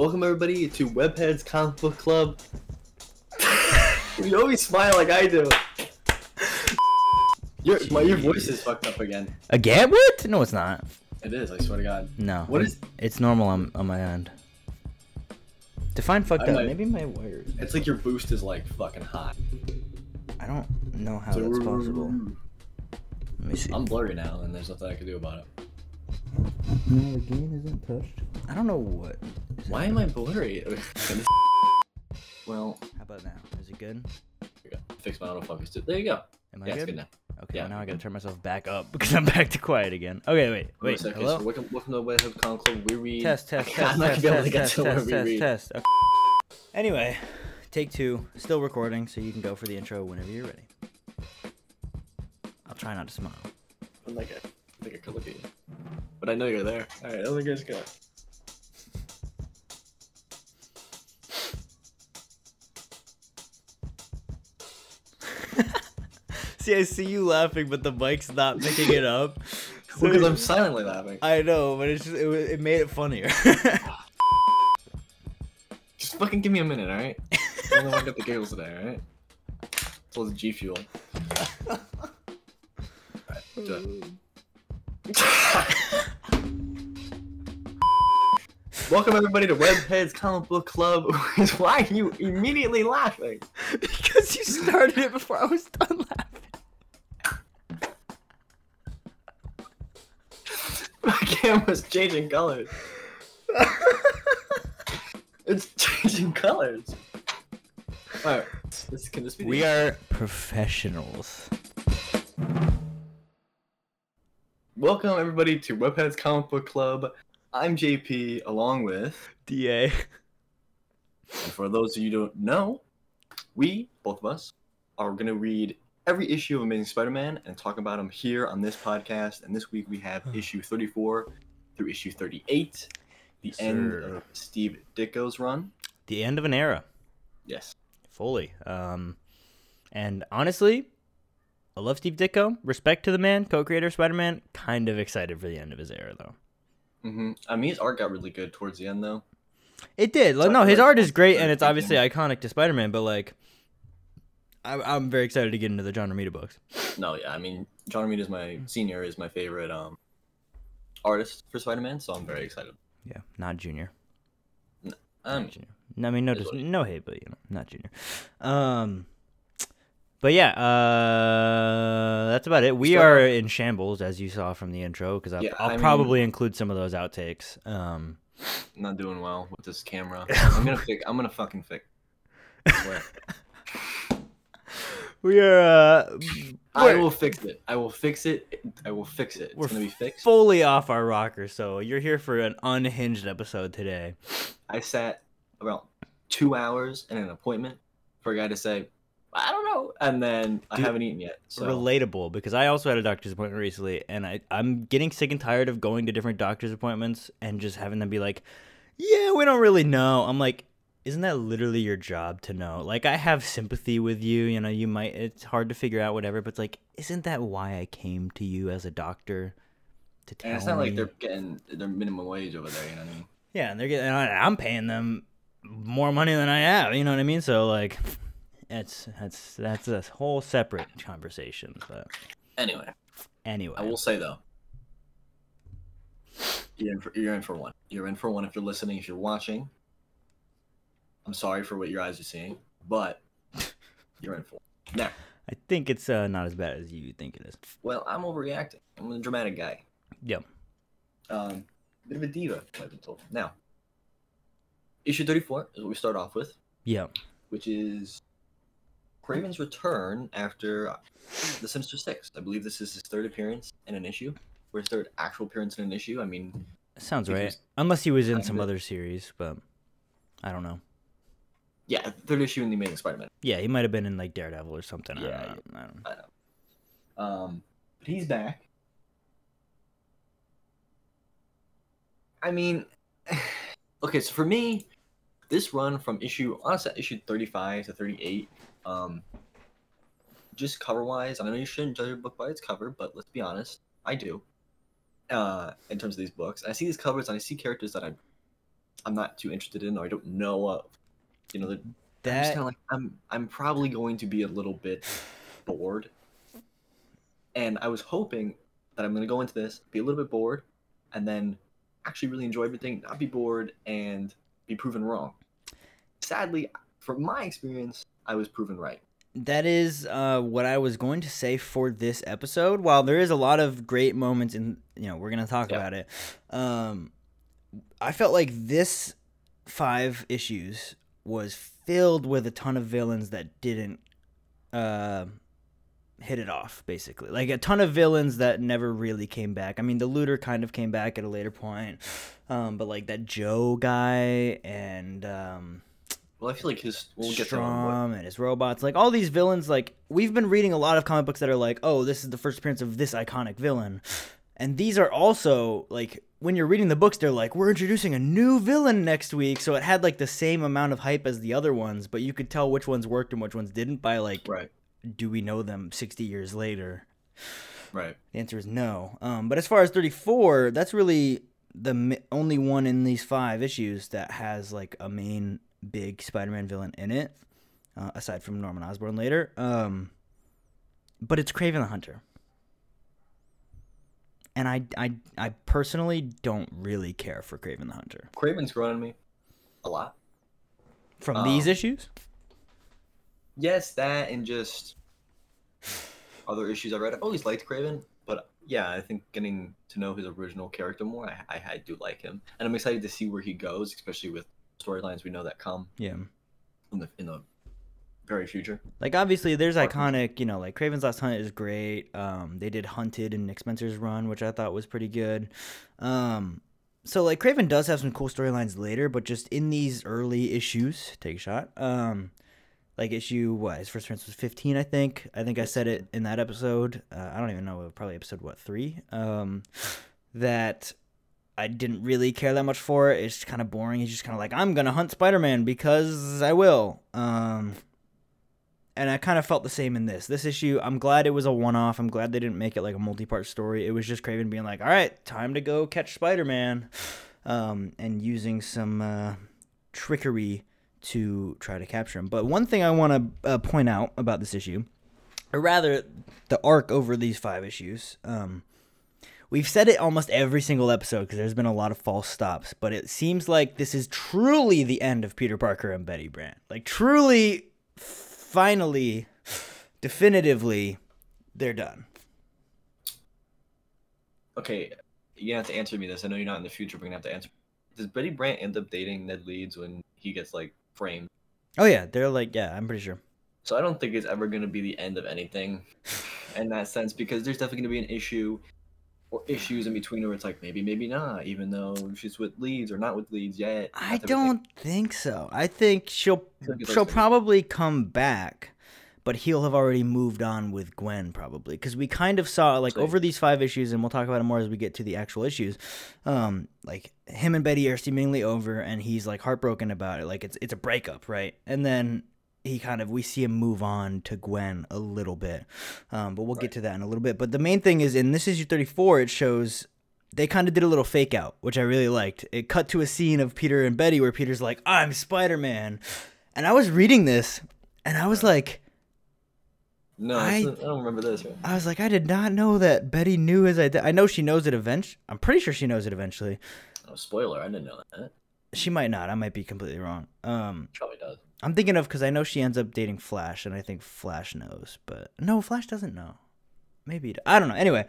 Welcome everybody to Webheads Comic Book Club. you always smile like I do. Your my your voice is fucked up again. Again? What? No, it's not. It is. I swear to God. No. What it's, is- It's normal on, on my end. Define fucked I up. might- Maybe my wires. It's like your boost is like fucking hot. I don't know how that's possible. Let me see. I'm blurry now, and there's nothing I can do about it. No, the gain isn't touched. I don't know what. Why am I blurry? well, How about now? Is it good? here we go. Fix my autofocus. too. There you go. Am I Yeah, good? it's good now. Okay, Yeah. well, now I gotta turn myself back up because I'm back to quiet again. Okay, wait, Wait a wait. second. Hello? So welcome, welcome to Webheads Comic Club. We read. Test, test, I'm test, not gonna test, be able to test, get test, to where test, we test, read. test. Okay. Anyway, take two. Still recording, so you can go for the intro whenever you're ready. I'll try not to smile. I'm like, I think I could look at you. But I know you're there. Alright, let me guys go. See, I see you laughing, but the mic's not picking it up. So Because I'm silently laughing. I know, but it's just it, it made it funnier. Just fucking give me a minute, alright? I don't want to get the giggles today, alright? It's all the G Fuel. Alright, do it. Welcome everybody to Webheads Comic Book Club. Why are you immediately laughing? because you started it before I was done laughing. Camera's changing colors. it's changing colors. Alright, this can this be We are professionals. Welcome everybody to Webheads Comic Book Club. I'm JP along with DA. And for those of you who don't know, we, both of us, are going to read every issue of Amazing Spider Man and talk about them here on this podcast. And this week we have issue 34 through issue 38, the Yes, end sir. of Steve Ditko's run. The end of an era. Yes. Fully. Um, and honestly, I love Steve Ditko. Respect to the man, co-creator of Spider-Man. Kind of excited for the end of his era, though. hmm I mean, his art got really good towards the end, though. It did. Like, no, his art is great, and it's obviously iconic to Spider-Man. But like, I, I'm very excited to get into the John Romita books. No, yeah, I mean, John Romita is my senior, is my favorite um artist for Spider Man, so I'm very excited. Yeah, not Junior. Um, Not Junior. No, I mean, no, is dis- what it is. no hate, but you know, not Junior. Um, but yeah, uh, that's about it. We Start are in shambles, as you saw from the intro, because I'll, Yeah, I'll I mean- probably include some of those outtakes. Um, not doing well with this camera. I'm gonna fix. I'm gonna fucking fix. We are uh, I will fix it. I will fix it. I will fix it. It's We're gonna be fixed. fully off our rocker, so you're here for an unhinged episode today. I sat about two hours in an appointment for a guy to say, I don't know, and then I haven't eaten yet. So Relatable, because I also had a doctor's appointment recently, and I I'm getting sick and tired of going to different doctor's appointments and just having them be like, "Yeah, we don't really know." I'm like, isn't that literally your job to know? Like, I have sympathy with you. You know, you might it's hard to figure out whatever, but it's like, isn't that why I came to you as a doctor? To tell and it's not like they're getting their minimum wage over there. You know what I mean? Yeah, and they're getting. I'm paying them more money than I have. You know what I mean? So like, it's that's that's a whole separate conversation. But Anyway, anyway, I will say though, you're in for you're in for one. You're in for one if you're listening. If you're watching, I'm sorry for what your eyes are seeing, but you're in for. Now, I think it's uh, not as bad as you think it is. well, I'm overreacting. I'm a dramatic guy. Yep. Um, bit of a diva, I've been told. Now, issue 34 is what we start off with, Yeah. which is Kraven's return after the Sinister Six. I believe this is his third appearance in an issue, or his third actual appearance in an issue. I mean, Sounds right. Unless he was in some other series, but I don't know. Yeah, third issue in the Amazing Spider-Man. Yeah, he might have been in like Daredevil or something. I Yeah, don't know. I don't know. I know. Um, but he's back. I mean, okay, so for me, this run from issue, honestly, issue 35 to 38, um, just cover wise, I know you shouldn't judge a book by its cover, but let's be honest, I do. Uh, in terms of these books, I see these covers and I see characters that I'm I'm not too interested in or I don't know of. You know, the, I'm That of like I'm I'm probably going to be a little bit bored. And I was hoping that I'm going to go into this, be a little bit bored, and then actually really enjoy everything, not be bored, and be proven wrong. Sadly, from my experience, I was proven right. that is uh, what I was going to say for this episode. While there is a lot of great moments, and you know we're gonna talk Yeah. about it. Um, I felt like this five issues was filled with a ton of villains that didn't uh, hit it off. Basically, like a ton of villains that never really came back. I mean, the looter kind of came back at a later point, um, but like that Joe guy and. Um, Well, I feel like his we'll get to that one, Stromm and his robots, like all these villains, like we've been reading a lot of comic books that are like, oh, this is the first appearance of this iconic villain, and these are also like when you're reading the books, they're like, we're introducing a new villain next week, so it had like the same amount of hype as the other ones, but you could tell which ones worked and which ones didn't by like, right, do we know them 60 years later? right. The answer is no. Um, but as far as 34, that's really the mi- only one in these five issues that has like a main big Spider-Man villain in it, uh, aside from Norman Osborn later. Um, but it's Kraven the Hunter, and I, I, I personally don't really care for Kraven the Hunter Kraven's grown on me a lot. from these Um, issues. Yes, that and just other issues I read. I've always liked Kraven, but yeah, I think getting to know his original character more, I, I, I do like him, and I'm excited to see where he goes, especially with storylines we know that come Yeah. in the in the very future. Like obviously there's iconic, you know, like Kraven's Last Hunt is great. Um they did Hunted and Nick Spencer's run, which I thought was pretty good. Um so like Kraven does have some cool storylines later, but just in these early issues, take a shot. Um like issue what his first appearance was 15 i think i think i said it in that episode uh, i don't even know probably episode what three um that i didn't really care that much for it's kind of boring he's just kind of like i'm gonna hunt spider-man because i will um and I kind of felt the same in this. This issue, I'm glad it was a one off. I'm glad they didn't make it like a multi part story. It was just Kraven being like, all right, time to go catch Spider Man, um, and using some uh, trickery to try to capture him. But one thing I want to uh, point out about this issue, or rather the arc over these five issues, um, We've said it almost every single episode because there's been a lot of false stops, but it seems like this is truly the end of Peter Parker and Betty Brant. Like, truly, finally, definitively, they're done. Okay, you're gonna have to answer me this. I know you're not in the future, but you're gonna have to answer. Does Betty Brant end up dating Ned Leeds when he gets like framed? Oh, yeah, they're like, yeah, I'm pretty sure. So I don't think it's ever gonna be the end of anything in that sense because there's definitely gonna be an issue or issues in between where it's like maybe maybe not, even though she's with Leeds or not with Leeds yet. I that type of thing. don't think so. I think she'll like she'll probably come back, but he'll have already moved on with Gwen probably because we kind of saw like over these five issues, and we'll talk about it more as we get to the actual issues. Um, like him and Betty are seemingly over, and he's like heartbroken about it. Like it's it's a breakup, right? And then he kind of we see him move on to Gwen a little bit, um, but we'll get to that in a little bit. But the main thing is in this issue thirty four, it shows they kind of did a little fake out, which I really liked. It cut to a scene of Peter and Betty where Peter's like, "I'm Spider Man," and I was reading this, and I was like, No, I- I, I don't remember this. Right? I was like, I did not know that Betty knew his identity. I know she knows it eventually. I'm pretty sure she knows it eventually. Oh, spoiler! I didn't know that. She might not. I might be completely wrong. Um, Probably does. I'm thinking of because I know she ends up dating Flash, and I think Flash knows, but no, Flash doesn't know. Maybe I don't know. Anyway,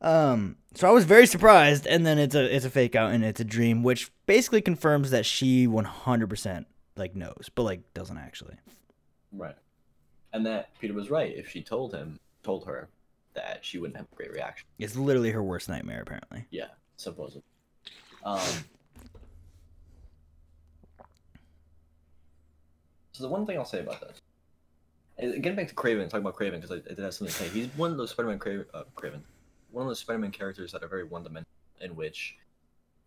um, so I was very surprised, and then it's a it's a fake out and it's a dream, which basically confirms that she 100% like knows, but like doesn't actually. Right. And that Peter was right. If she told him, told her, that she wouldn't have a great reaction. It's literally her worst nightmare, apparently. Yeah, supposedly. Um. So the one thing I'll say about this, getting back to Kraven, talking about Kraven because I, I did have something to say. He's one of those Spider-Man Kraven, uh, Kraven, one of those Spider-Man characters that are very one-dimensional, in which,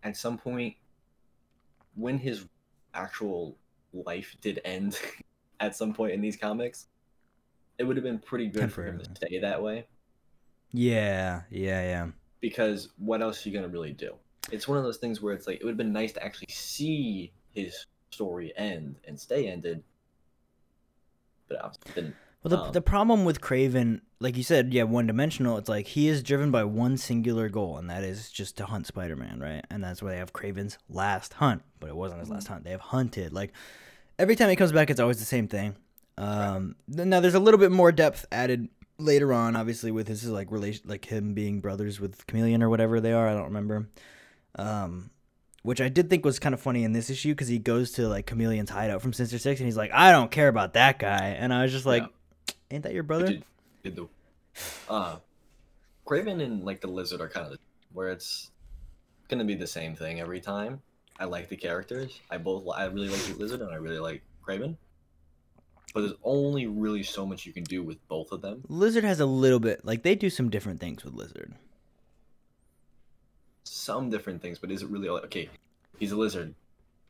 at some point, when his actual life did end, at some point in these comics, it would have been pretty good for him to stay that way Yeah, yeah, yeah. because what else are you gonna really do? it's one of those things where it's like it would have been nice to actually see his story end and stay ended, but obviously it didn't. Well, the, Um, the problem with Kraven, like you said, yeah, one dimensional. It's like he is driven by one singular goal, and that is just to hunt Spider Man, right? And that's why they have Kraven's last hunt, but it wasn't his last hunt. They have hunted. Like every time he comes back, it's always the same thing. Um, th- now there's a little bit more depth added later on, obviously with his like relation, like him being brothers with Chameleon or whatever they are. I don't remember. Um, which I did think was kind of funny in this issue because he goes to like Chameleon's hideout from Sinister Six, and he's like, "I don't care about that guy," and I was just like, "Ain't that your brother?" Did, did the uh, Kraven and like the Lizard are kind of where it's gonna be the same thing every time. I like the characters. I both I really like the Lizard and I really like Kraven. But there's only really so much you can do with both of them. Lizard has a little bit like they do some different things with Lizard. Some different things, but is it really okay? He's a lizard.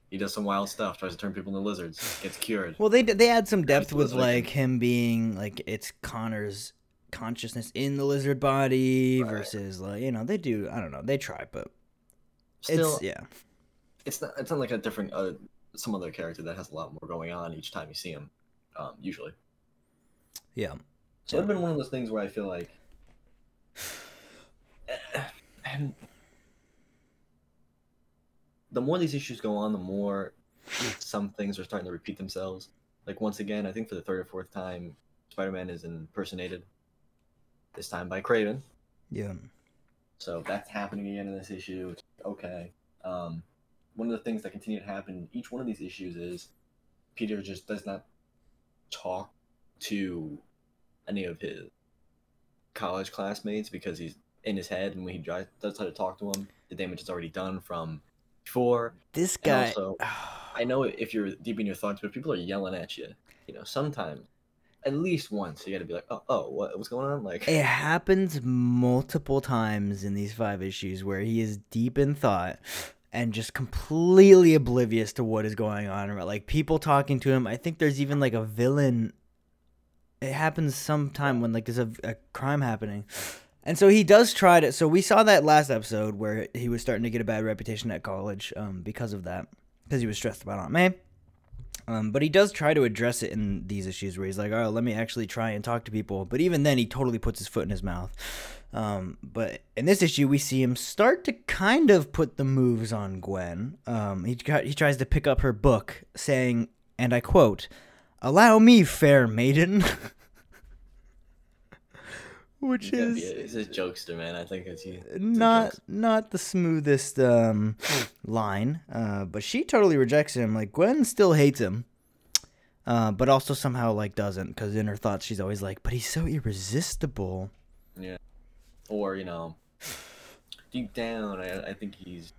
He does some wild stuff. Tries to turn people into lizards. Gets cured. Well, they they add some depth with like him being like it's Connor's consciousness in the lizard body Right. versus like you know they do I don't know they try but Still, it's yeah it's not it's not like a different uh, some other character that has a lot more going on each time you see him. Um, usually. yeah So it's been one of those things where I feel like, and the more these issues go on, the more some things are starting to repeat themselves. Like once again, I think for the third or fourth time, Spider-Man is impersonated. This time by Kraven. yeah So that's happening again in this issue. Okay. Um, one of the things that continue to happen each one of these issues is Peter just does not talk to any of his college classmates because he's in his head, and when he tries, does try to talk to him, the damage is already done from before. this guy also, I know if you're deep in your thoughts, but people are yelling at you, you know, sometimes, at least once, you got to be like, oh, oh, what, what's going on? Like, It happens multiple times in these five issues where he is deep in thought and just completely oblivious to what is going on. Like people talking to him. I think there's even like a villain. It happens sometime when like there's a, a crime happening. And so he does try to. So we saw that last episode where he was starting to get a bad reputation at college um, because of that, because he was stressed about Aunt May. Um, but he does try to address it in these issues where he's like, "Oh, let me actually try and talk to people." But even then, he totally puts his foot in his mouth. Um, but in this issue, we see him start to kind of put the moves on Gwen. Um, he he tries to pick up her book, saying, and I quote, "Allow me, fair maiden," which is a, he's a jokester, man. I think it's he. not not the smoothest um, line, uh, but she totally rejects him. Like Gwen still hates him, uh, but also somehow like doesn't because in her thoughts she's always like, "But he's so irresistible." Yeah, or you know deep down I, I think he's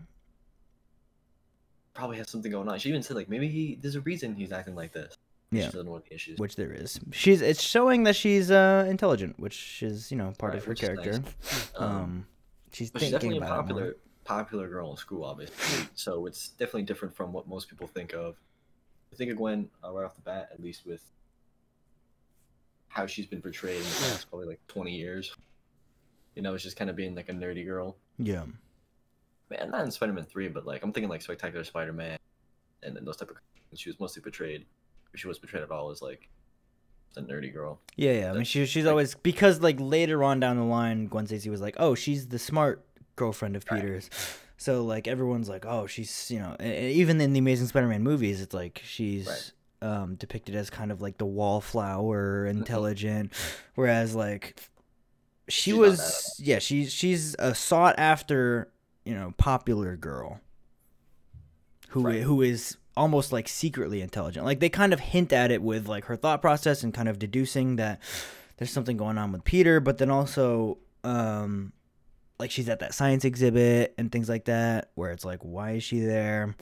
probably has something going on she even said like maybe he there's a reason he's acting like this Yeah. she doesn't what issues Which there is. She's it's showing that she's uh, intelligent, which is you know part Right, of her character. nice. Um, Um, she's but she's thinking definitely about more. popular popular girl in school obviously so it's definitely different from what most people think of I think of Gwen uh, right off the bat at least with how she's been portrayed in the past probably like 20 years you know it's just kind of being like a nerdy girl Yeah. man, not in Spider-Man three, but like I'm thinking like Spectacular Spider-Man, and then those type of. She was mostly portrayed, she was portrayed at all, as like the nerdy girl. Yeah, yeah. I mean, she, she's like- always because like later on down the line, Gwen Stacy was like, "Oh, she's the smart girlfriend of Right. Peter's." So like everyone's like, "Oh, she's you know," even in the Amazing Spider-Man movies, it's like she's Right. um, depicted as kind of like the wallflower, intelligent, whereas like she She's was, yeah, she's she's a sought after, you know, popular girl who Right. who is almost like secretly intelligent. Like they kind of hint at it with like her thought process and kind of deducing that there's something going on with Peter, but then also um like she's at that science exhibit and things like that where it's like why is she there?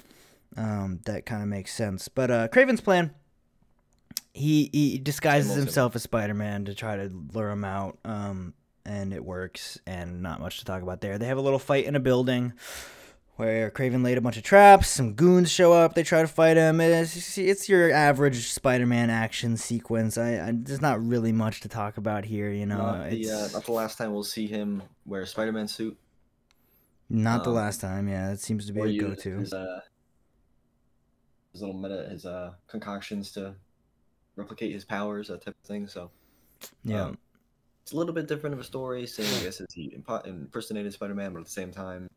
Um that kind of makes sense. But uh Kraven's plan he he disguises himself as Spider-Man to try to lure him out. Um and it works and not much to talk about there. They have a little fight in a building where Kraven laid a bunch of traps. Some goons show up. They try to fight him. It's, it's your average Spider-Man action sequence. I, I there's not really much to talk about here. You know, not, the, uh, not the last time we'll see him wear a Spider-Man suit. Not the Um, last time. Yeah, that seems to be a go-to. His, uh, his little meta, his uh, concoctions to replicate his powers, that type of thing. So Yeah. um, it's a little bit different of a story. Saying I guess is he impo- impersonated Spider-Man, but at the same time,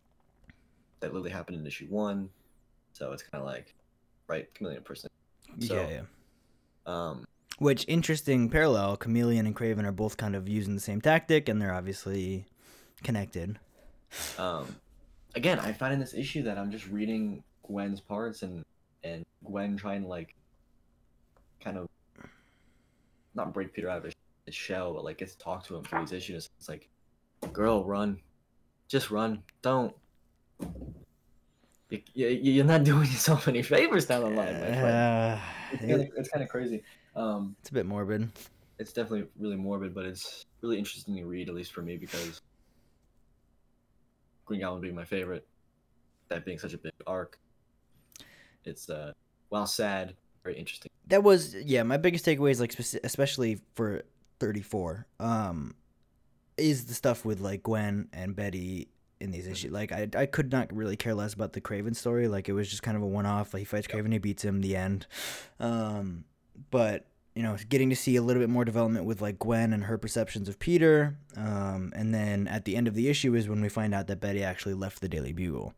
that literally happened in issue one. So it's kind of like, right, chameleon person. So, yeah, yeah. Um, Which interesting parallel. Chameleon and Kraven are both kind of using the same tactic, and they're obviously connected. um, again, I find in this issue that I'm just reading Gwen's parts and and Gwen trying to like, kind of, not break Peter out of his, his shell, but like get to talk to him through these issues. It's like, girl, run, just run, don't. You, you're not doing yourself any favors down the line. Uh, It's kind of it's kind of crazy. Um, it's a bit morbid. it's definitely really morbid, but it's really interesting to read, at least for me, because Green Goblin being my favorite, that being such a big arc, it's uh, while sad, very interesting. That was yeah. My biggest takeaway is like especially for thirty four. Um, is the stuff with like Gwen and Betty in these issues. Like I I could not really care less about the Kraven story. Like it was just kind of a one off. Like he fights. Kraven, he beats him. The end. Um, but you know, getting to see a little bit more development with like Gwen and her perceptions of Peter. Um, and then at the end of the issue is when we find out that Betty actually left the Daily Bugle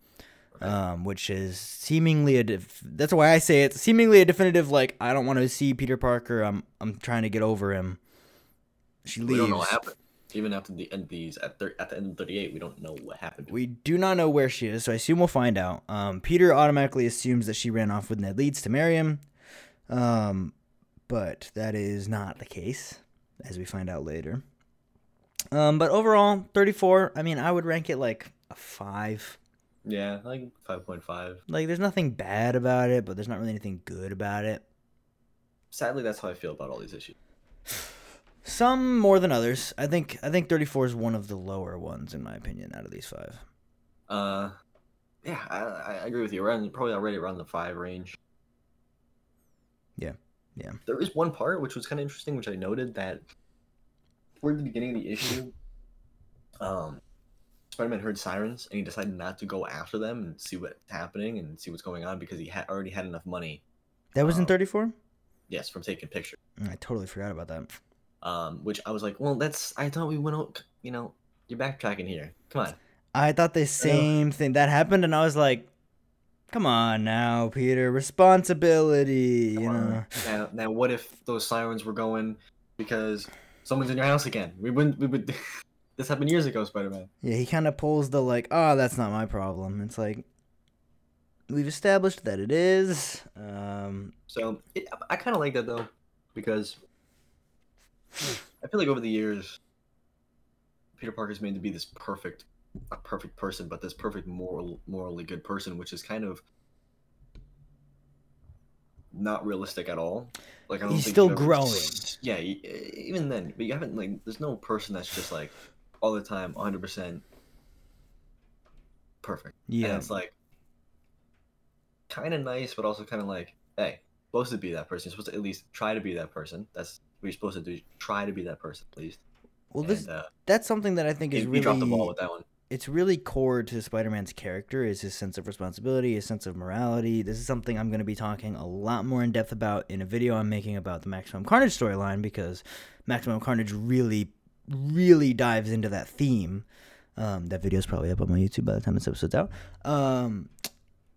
um, which is seemingly a def- that's why I say it's seemingly a definitive like I don't want to see Peter Parker. I'm I'm trying to get over him. She leaves. We don't know what happened. Even after the end these at thir- at the end of thirty eight, we don't know what happened. We do not know where she is, so I assume we'll find out. Um, Peter automatically assumes that she ran off with Ned Leeds to marry him, um, but that is not the case, as we find out later. Um, but overall, 34. I mean, I would rank it like a five. Yeah, like five point five. Like, there's nothing bad about it, but there's not really anything good about it. Sadly, that's how I feel about all these issues. Some more than others. I think I think 34 is one of the lower ones in my opinion out of these five. Uh, yeah, I, I agree with you. We're on, probably already around the five range. Yeah, yeah. There is one part which was kind of interesting, which I noted that toward the beginning of the issue, um, Spider-Man heard sirens and he decided not to go after them and see what's happening and see what's going on because he had already had enough money. That was in Um, 34? Yes, from taking pictures. I totally forgot about that. Um, which I was like, well, that's I thought we went out. You know, you're backtracking here. Come on. I thought the same thing that happened and I was like come on now, Peter, responsibility, you on. know. Now, now, what if those sirens were going because someone's in your house again? We wouldn't. We would. this happened years ago, Spider-Man. Yeah, he kind of pulls the like, "Oh, that's not my problem." It's like we've established that it is. Um So it, I kind of like that though, because I feel like over the years, Peter Parker's made to be this perfect, a perfect person, but this perfect moral, morally good person, which is kind of not realistic at all. Like I don't He's still ever- growing. Yeah, even then, but you haven't like. There's no person that's just like all the time, 100 percent perfect. And yeah. it's like kind of nice, but also kind of like, hey, supposed to be that person. You're supposed to at least try to be that person. That's you're supposed to do. Try to be that person, at least. Well, this and, uh, that's something that I think is he, he really dropped the ball with that one. it's really core to Spider-Man's character is his sense of responsibility, his sense of morality. This is something I'm going to be talking a lot more in depth about in a video I'm making about the Maximum Carnage storyline because Maximum Carnage really, really dives into that theme. Um, that video is probably up on my YouTube by the time this episode's out. Um,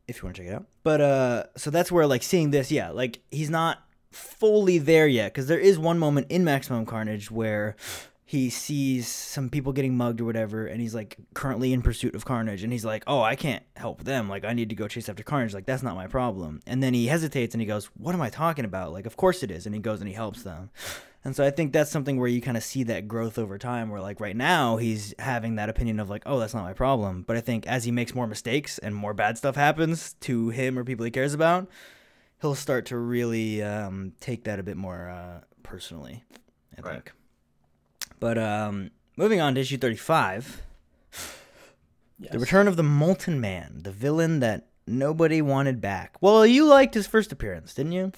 if you want to check it out. But uh, so that's where like seeing this, yeah, like he's not fully there yet because there is one moment in Maximum Carnage where he sees some people getting mugged or whatever and he's like currently in pursuit of carnage and he's like oh i can't help them. Like i need to go chase after carnage. Like that's not my problem. And then he hesitates and he goes what am i talking about? Like of course it is. And he goes and he helps them. And so i think that's something where you kind of see that growth over time where like right now he's having that opinion of like oh that's not my problem. But i think as he makes more mistakes and more bad stuff happens to him or people he cares about he'll start to really um, take that a bit more uh, personally i Right. think but um, moving on to issue 35, Yes. the return of the Molten Man, the villain that nobody wanted back. Well, you liked his first appearance, didn't you?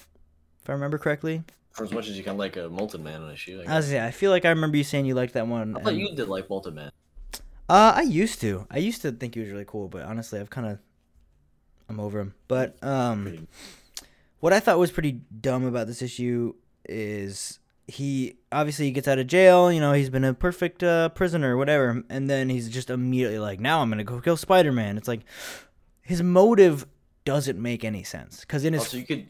If I remember correctly. For as much as you can like a Molten Man on a shoe. I, I, was, yeah, I feel like I remember you saying you liked that one. I thought and you did like Molten Man. Uh, I used to. I used to think he was really cool, but honestly, I've kind of I'm over him. But um, what I thought was pretty dumb about this issue is he obviously he gets out of jail. You know, he's been a perfect uh, prisoner, or whatever, and then he's just immediately like, now I'm gonna go kill Spider Man. It's like his motive doesn't make any sense because in his Also, you could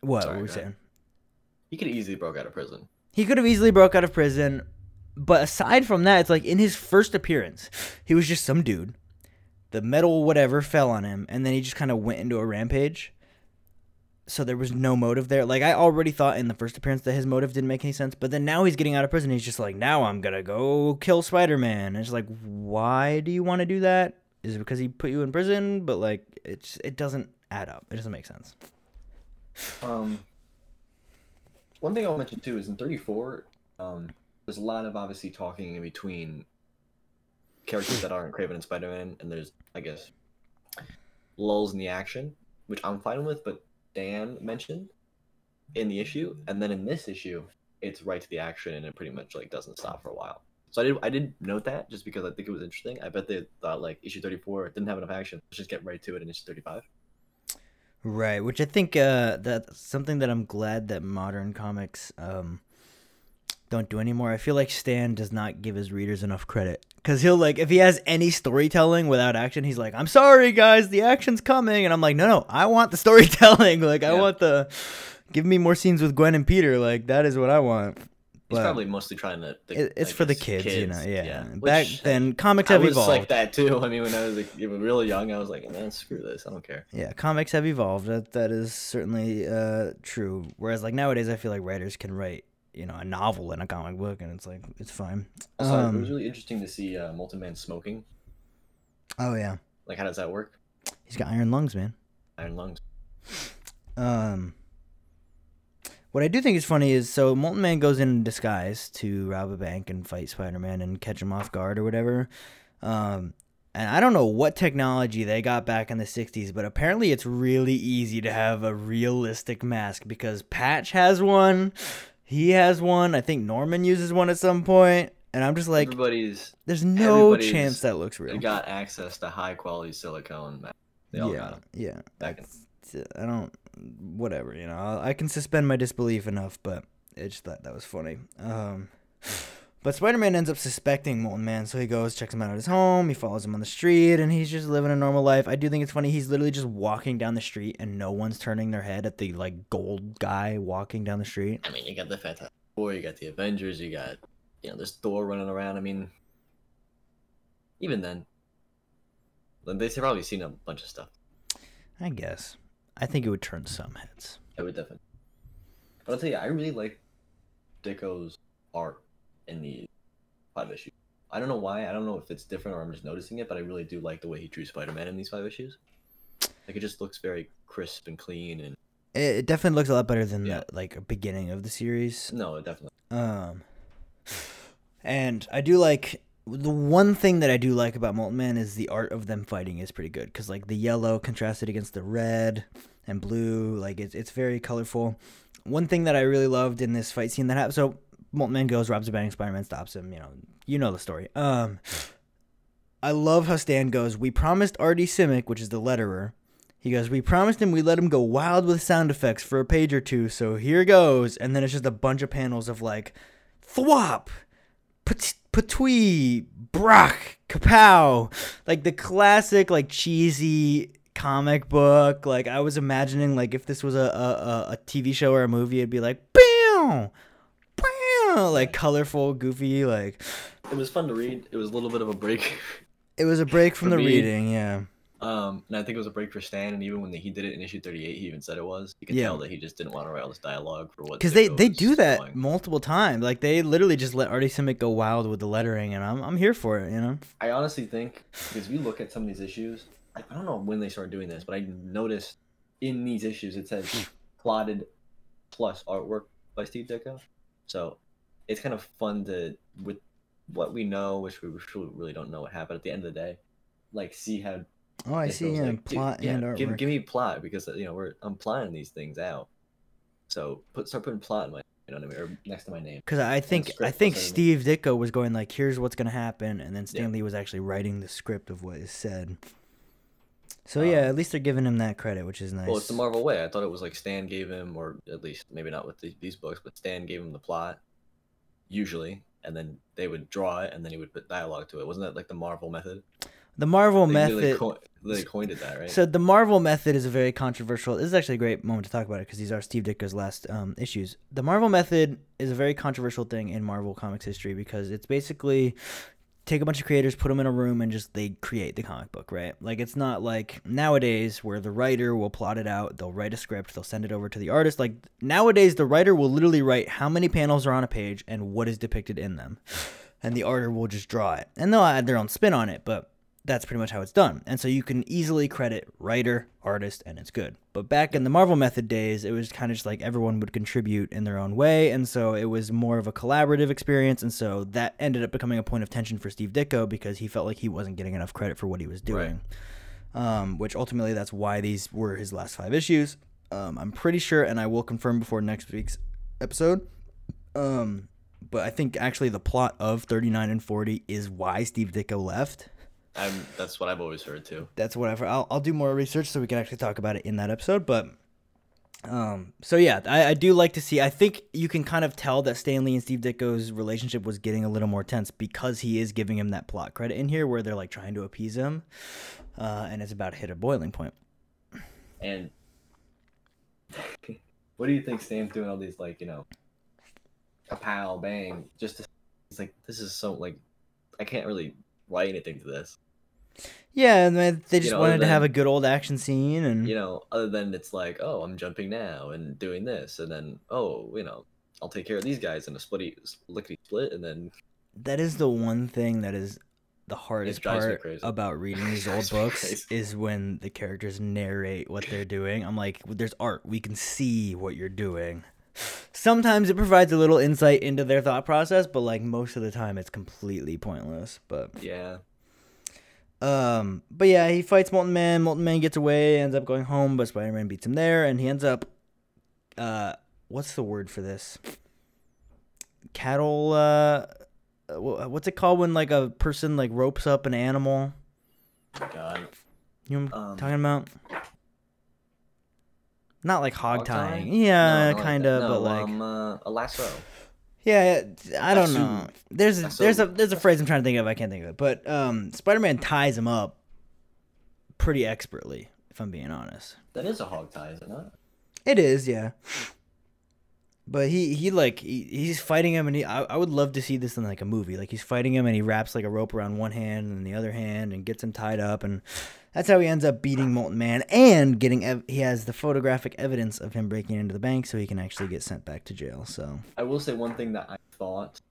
what, sorry, what were we saying? he could easily broke out of prison. He could have easily broke out of prison, but aside from that, it's like in his first appearance, he was just some dude. The metal whatever fell on him, and then he just kind of went into a rampage. So there was no motive there. Like I already thought in the first appearance that his motive didn't make any sense, but then now he's getting out of prison. He's just like, now I'm gonna go kill Spider Man. And it's like, why do you want to do that? Is it because he put you in prison? But like, it's it doesn't add up. It doesn't make sense. Um, one thing I'll mention too is in 34, um, there's a lot of obviously talking in between characters that aren't Kraven and Spider Man, and there's, I guess, lulls in the action, which I'm fine with, but Dan mentioned in the issue, and then in this issue, it's right to the action, and it pretty much like doesn't stop for a while. So I did, I did note that just because I think it was interesting. I bet they thought like issue 34 didn't have enough action. Let's just get right to it in issue 35. Right, which I think uh, that's something that I'm glad that modern comics um, don't do anymore. I feel like Stan does not give his readers enough credit because he'll like if he has any storytelling without action, he's like, "I'm sorry, guys, the action's coming," and I'm like, "No, no, I want the storytelling. like, I want the give me more scenes with Gwen and Peter. Like, that is what I want." He's probably mostly trying to. it, it's I for the guess, kids, you know. Yeah, Which, back then, comics I have was evolved. like that too. I mean, when I was like, really young, I was like, man, screw this. I don't care. Yeah, comics have evolved. That that is certainly uh, true. Whereas like nowadays, I feel like writers can write you know a novel in a comic book, and it's like it's fine. Also, it Um, was really interesting to see uh, Molten Man smoking. Oh yeah, Like, how does that work? he's got iron lungs, man. Iron lungs. Um, what I do think is funny is so Molten Man goes in disguise to rob a bank and fight Spider Man and catch him off guard or whatever. Um, and I don't know what technology they got back in the 60s, but apparently it's really easy to have a realistic mask because Patch has one, he has one, I think Norman uses one at some point, and I'm just like, Everybody's there's no everybody's chance that looks real. They got access to high quality silicone. They all yeah, got 'em yeah. back in. I don't, whatever, you know. I, I can suspend my disbelief enough, but I just thought that was funny. Um, but Spider Man ends up suspecting Molten Man, so he goes, checks him out at his home, he follows him on the street, and he's just living a normal life. I do think it's funny. He's literally just walking down the street, and no one's turning their head at the like gold guy walking down the street. I mean, you got the Fantastic Four, you got the Avengers, you got, you know, there's Thor running around. I mean, even then, they've probably seen a bunch of stuff. I guess. I think it would turn some heads. I would definitely. But I'll tell you, I really like Ditko's art in the five issues. I don't know why. I don't know if it's different or I'm just noticing it, but I really do like the way he drew Spider-Man in these five issues. Like it just looks very crisp and clean, and It, it definitely looks a lot better than Yeah. the like beginning of the series. no, it definitely. Um, and I do like the one thing that I do like about Molten Man is the art of them fighting is pretty good because like the yellow contrasted against the red and blue, like it's it's very colorful. One thing that I really loved in this fight scene that happened, so Man goes, robs a bank, Spider Man stops him. You know, you know the story. Um, I love how Stan goes. We promised Artie Simek, which is the letterer. He goes, We promised him we let him go wild with sound effects for a page or two, so here he goes. And then it's just a bunch of panels of like, thwop, pat- patwee, brock, kapow. Like the classic, like cheesy comic book. Like I was imagining, like if this was a, a- a TV show or a movie, it'd be like, bam, like colorful, goofy. Like It was fun to read. It was a little bit of a break. it was a break from the me, reading, yeah. Um, and I think it was a break for Stan. And even when he did it in issue 38, he even said it was. You could Yeah. tell that he just didn't want to write all this dialogue for what. because they they do that going. multiple times. Like they literally just let Artie Simek go wild with the lettering, and I'm I'm here for it. You know. I honestly think because you look at some of these issues, I, I don't know when they started doing this, but I noticed in these issues it says plotted plus artwork by Steve Ditko. So it's kind of fun to with what we know, which we really don't know what happened at the end of the day, like see how Oh, I see. Yeah, like, plot yeah, and artwork. Give, give me plot because you know we're I'm plotting these things out. So put start putting plot in my You know what I mean? Or next to my name. Because I think I think Steve Ditko was going like, "Here's what's gonna happen," and then Stan Yeah. Lee was actually writing the script of what is said. So Um, yeah, at least they're giving him that credit, which is nice. Well, it's the Marvel way. I thought it was like Stan gave him, or at least maybe not with the, these books, but Stan gave him the plot, usually, and then they would draw it, and then he would put dialogue to it. Wasn't that like the Marvel method? the Marvel They method. literally co- literally coined it that, right? So the Marvel method is a very controversial. This is actually a great moment to talk about it because these are Steve Ditko's last um, issues. The Marvel method is a very controversial thing in Marvel comics history because it's basically take a bunch of creators, put them in a room, and just they create the comic book, right? Like it's not like nowadays where the writer will plot it out, they'll write a script, they'll send it over to the artist. Like nowadays, the writer will literally write how many panels are on a page and what is depicted in them, and the artist will just draw it, and they'll add their own spin on it, but that's pretty much how it's done. And so you can easily credit writer, artist, and it's good. But back in the Marvel Method days, it was kind of just like everyone would contribute in their own way. And so it was more of a collaborative experience. And so that ended up becoming a point of tension for Steve Ditko because he felt like he wasn't getting enough credit for what he was doing. Um, which ultimately, that's why these were his last five issues. Um, I'm pretty sure, and I will confirm before next week's episode. Um, but I think actually the plot of 39 and 40 is why Steve Ditko left I'm, that's what I've always heard too. that's whatever. I'll I'll do more research so we can actually talk about it in that episode. But um, so yeah, I, I do like to see. I think you can kind of tell that Stan Lee and Steve Ditko's relationship was getting a little more tense because he is giving him that plot credit in here, where they're like trying to appease him, uh, and it's about to hit a boiling point. And what do you think Stan's doing all these like you know, a pow bang just to, it's like this is so like I can't really write anything to this. Yeah, and they they just know, wanted to have a good old action scene, and You know, other than it's like oh I'm jumping now and doing this and then oh you know I'll take care of these guys in a splitty lickety split and then that is the one thing that is the hardest part about reading these old books is when the characters narrate what they're doing. I'm like, there's art. We can see what you're doing. Sometimes it provides a little insight into their thought process, but like most of the time it's completely pointless. But yeah um but yeah, he fights Molten Man, Molten Man gets away, ends up going home, but Spider-Man beats him there and he ends up uh what's the word for this? Cattle uh what's it called when like a person like ropes up an animal? God You know what I'm Um, talking about? Not like hog Hog tying. tie? Yeah, No, kind of, No, but like um, uh, a lasso yeah, I don't know. There's a, there's a there's a phrase I'm trying to think of. I can't think of it. But um, Spider-Man ties him up pretty expertly, if I'm being honest. that is a hog tie is it not It is, yeah. But he he like he, he's fighting him, and he I, I would love to see this in like a movie. Like he's fighting him, and he wraps like a rope around one hand and the other hand, and gets him tied up, and that's how he ends up beating Molten Man and getting. Ev- he has the photographic evidence of him breaking into the bank, so he can actually get sent back to jail. So I will say one thing that I thought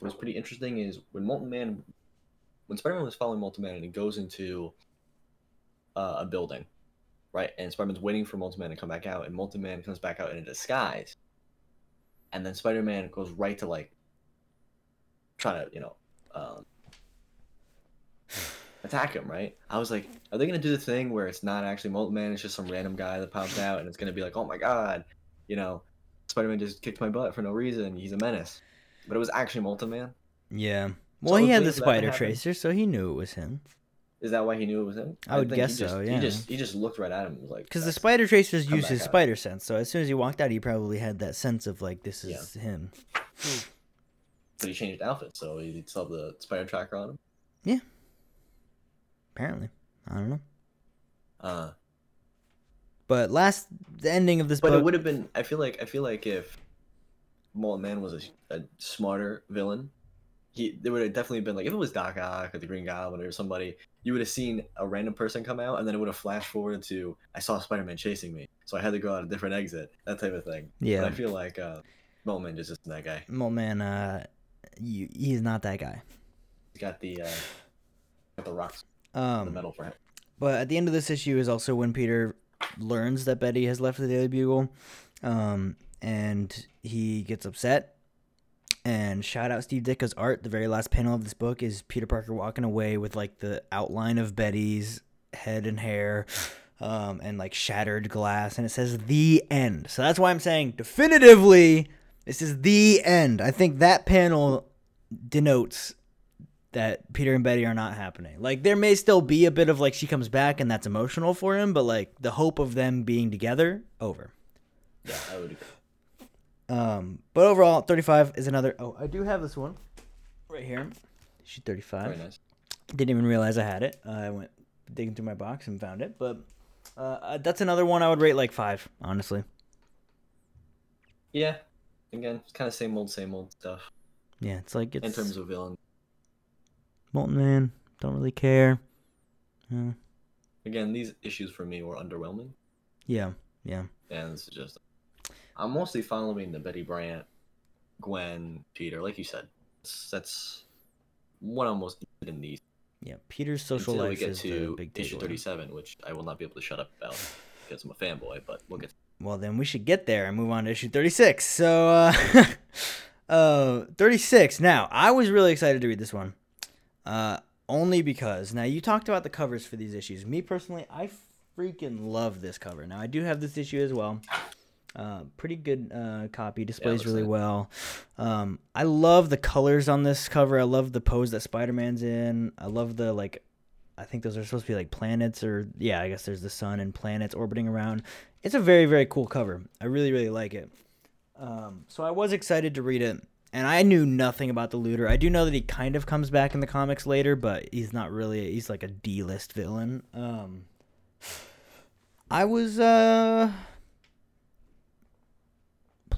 was pretty interesting is when Molten Man, when Spider-Man was following Molten Man and he goes into uh, a building, right, and Spider-Man's waiting for Molten Man to come back out, and Molten Man comes back out in a disguise, and then Spider-Man goes right to like try to you know um, attack him, right? I was like, are they gonna do the thing where it's not actually Molten Man, it's just some random guy that pops out, and it's gonna be like, oh my god, you know, Spider-Man just kicked my butt for no reason. He's a menace, but it was actually Molten Man. yeah. Well, I he had the waiting for that to spider tracer, so he knew it was him. Is that why he knew it was him? I would think he guess just- so, He just he just looked right at him was like, Because the spider tracers use his out. spider sense, so as soon as he walked out, he probably had that sense of like this is him. But he changed outfit, so he saw the spider tracer on him. Yeah. Apparently, I don't know. Uh, But last, the ending of this but book. it would have been. I feel like I feel like if Molten Man was a, a smarter villain, he there would have definitely been like if it was Doc Ock or the Green Goblin or somebody, you would have seen a random person come out and then it would have flashed forward to I saw Spider Man chasing me, so I had to go out a different exit, that type of thing. Yeah. But I feel like uh, Molten Man just isn't that guy. Well, man, uh, you, he's not that guy. He's got the uh, got the rocks, the Um, metal for him. but at the end of this issue is also when Peter learns that Betty has left the Daily Bugle, um, and he gets upset. And shout out Steve Ditko's art. The very last panel of this book is Peter Parker walking away with like the outline of Betty's head and hair, um, and like shattered glass, and it says the end. So that's why I'm saying definitively This is the end. I think that panel denotes that Peter and Betty are not happening. Like there may still be a bit of like she comes back and that's emotional for him, but like the hope of them being together over. Yeah, I would agree. Um, but overall, 35 is another. Oh, I do have this one right here. She's 35. Very nice. Didn't even realize I had it. Uh, I went digging through my box and found it. But uh, uh, that's another one I would rate like five, honestly. Yeah. Again, it's kind of same old, same old stuff Yeah, it's like it's in terms of villain. Molten Man. Don't really care. Uh, Again, these issues for me were underwhelming, yeah, yeah. and this is just. I'm mostly following the Betty Brant, Gwen, Peter, like you said. That's, what I'm most in these Yeah, Peter's social until we get is the to big issue takeaway. 37, which I will not be able to shut up about because I'm a fanboy. But we'll get. Well, then we should get there and move on to issue 36. So, uh, uh, 36. Now, I was really excited to read this one. Uh, only because, now you talked about the covers for these issues. Me personally, I freaking love this cover. Now, I do have this issue as well. Uh, pretty good uh, copy, displays looks really like- well. Um, I love the colors on this cover. I love the pose that Spider Man's in. I love the, like, I think those are supposed to be like planets, or yeah, I guess there's the sun and planets orbiting around. It's a very, very cool cover. I really, really like it. Um, so I was excited to read it, and I knew nothing about the looter. I do know that he kind of comes back in the comics later, but he's not really. He's like a D-list villain. Um, I was uh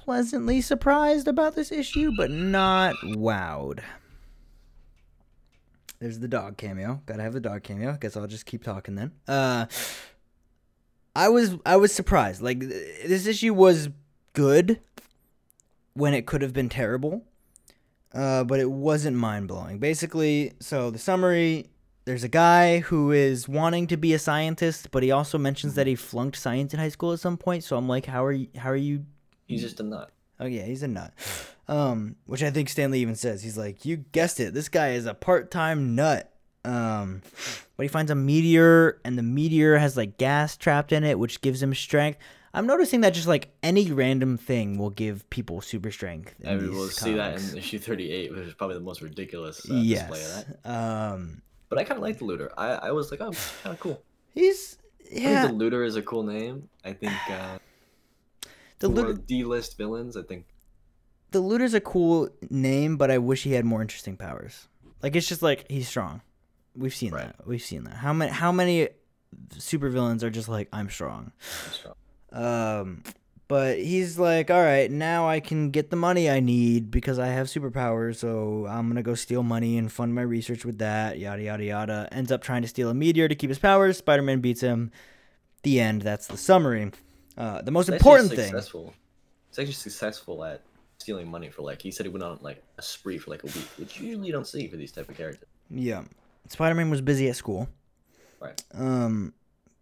pleasantly surprised about this issue, but not wowed. There's the dog cameo. Gotta have the dog cameo. Guess I'll just keep talking then. Uh, I was I was surprised. Like th- this issue was good when it could have been terrible, uh, but it wasn't mind blowing. Basically, so the summary: there's a guy who is wanting to be a scientist, but he also mentions that he flunked science in high school at some point. So I'm like, how are you? How are you He's just a nut. Oh yeah, he's a nut. Um, which I think Stan Lee even says. He's like, you guessed it. This guy is a part-time nut. Um, but he finds a meteor, and the meteor has like gas trapped in it, which gives him strength. I'm noticing that just like any random thing will give people super strength. I mean, we'll see that in issue 38, which is probably the most ridiculous uh, display of that. Um, But I kind of like the looter. I, I was like, oh, kind of cool. he's I think yeah. the looter is a cool name. I think uh, The looter, D-list villains, I think the looter's a cool name, but I wish he had more interesting powers. Like it's just like he's strong. We've seen Right. that. We've seen that. How many how many supervillains are just like I'm strong? he's strong. Um but he's like, "All right, now I can get the money I need because I have superpowers, so I'm going to go steal money and fund my research with that." Yada yada yada. Ends up trying to steal a meteor to keep his powers. Spider-Man beats him. The end. That's the summary. Uh, the most actually important thing. Successful. He's actually successful at stealing money for like he said he went on like a spree for like a week, which usually you usually don't see for these type of characters. Yeah. Spider-Man was busy at school. Right. Um,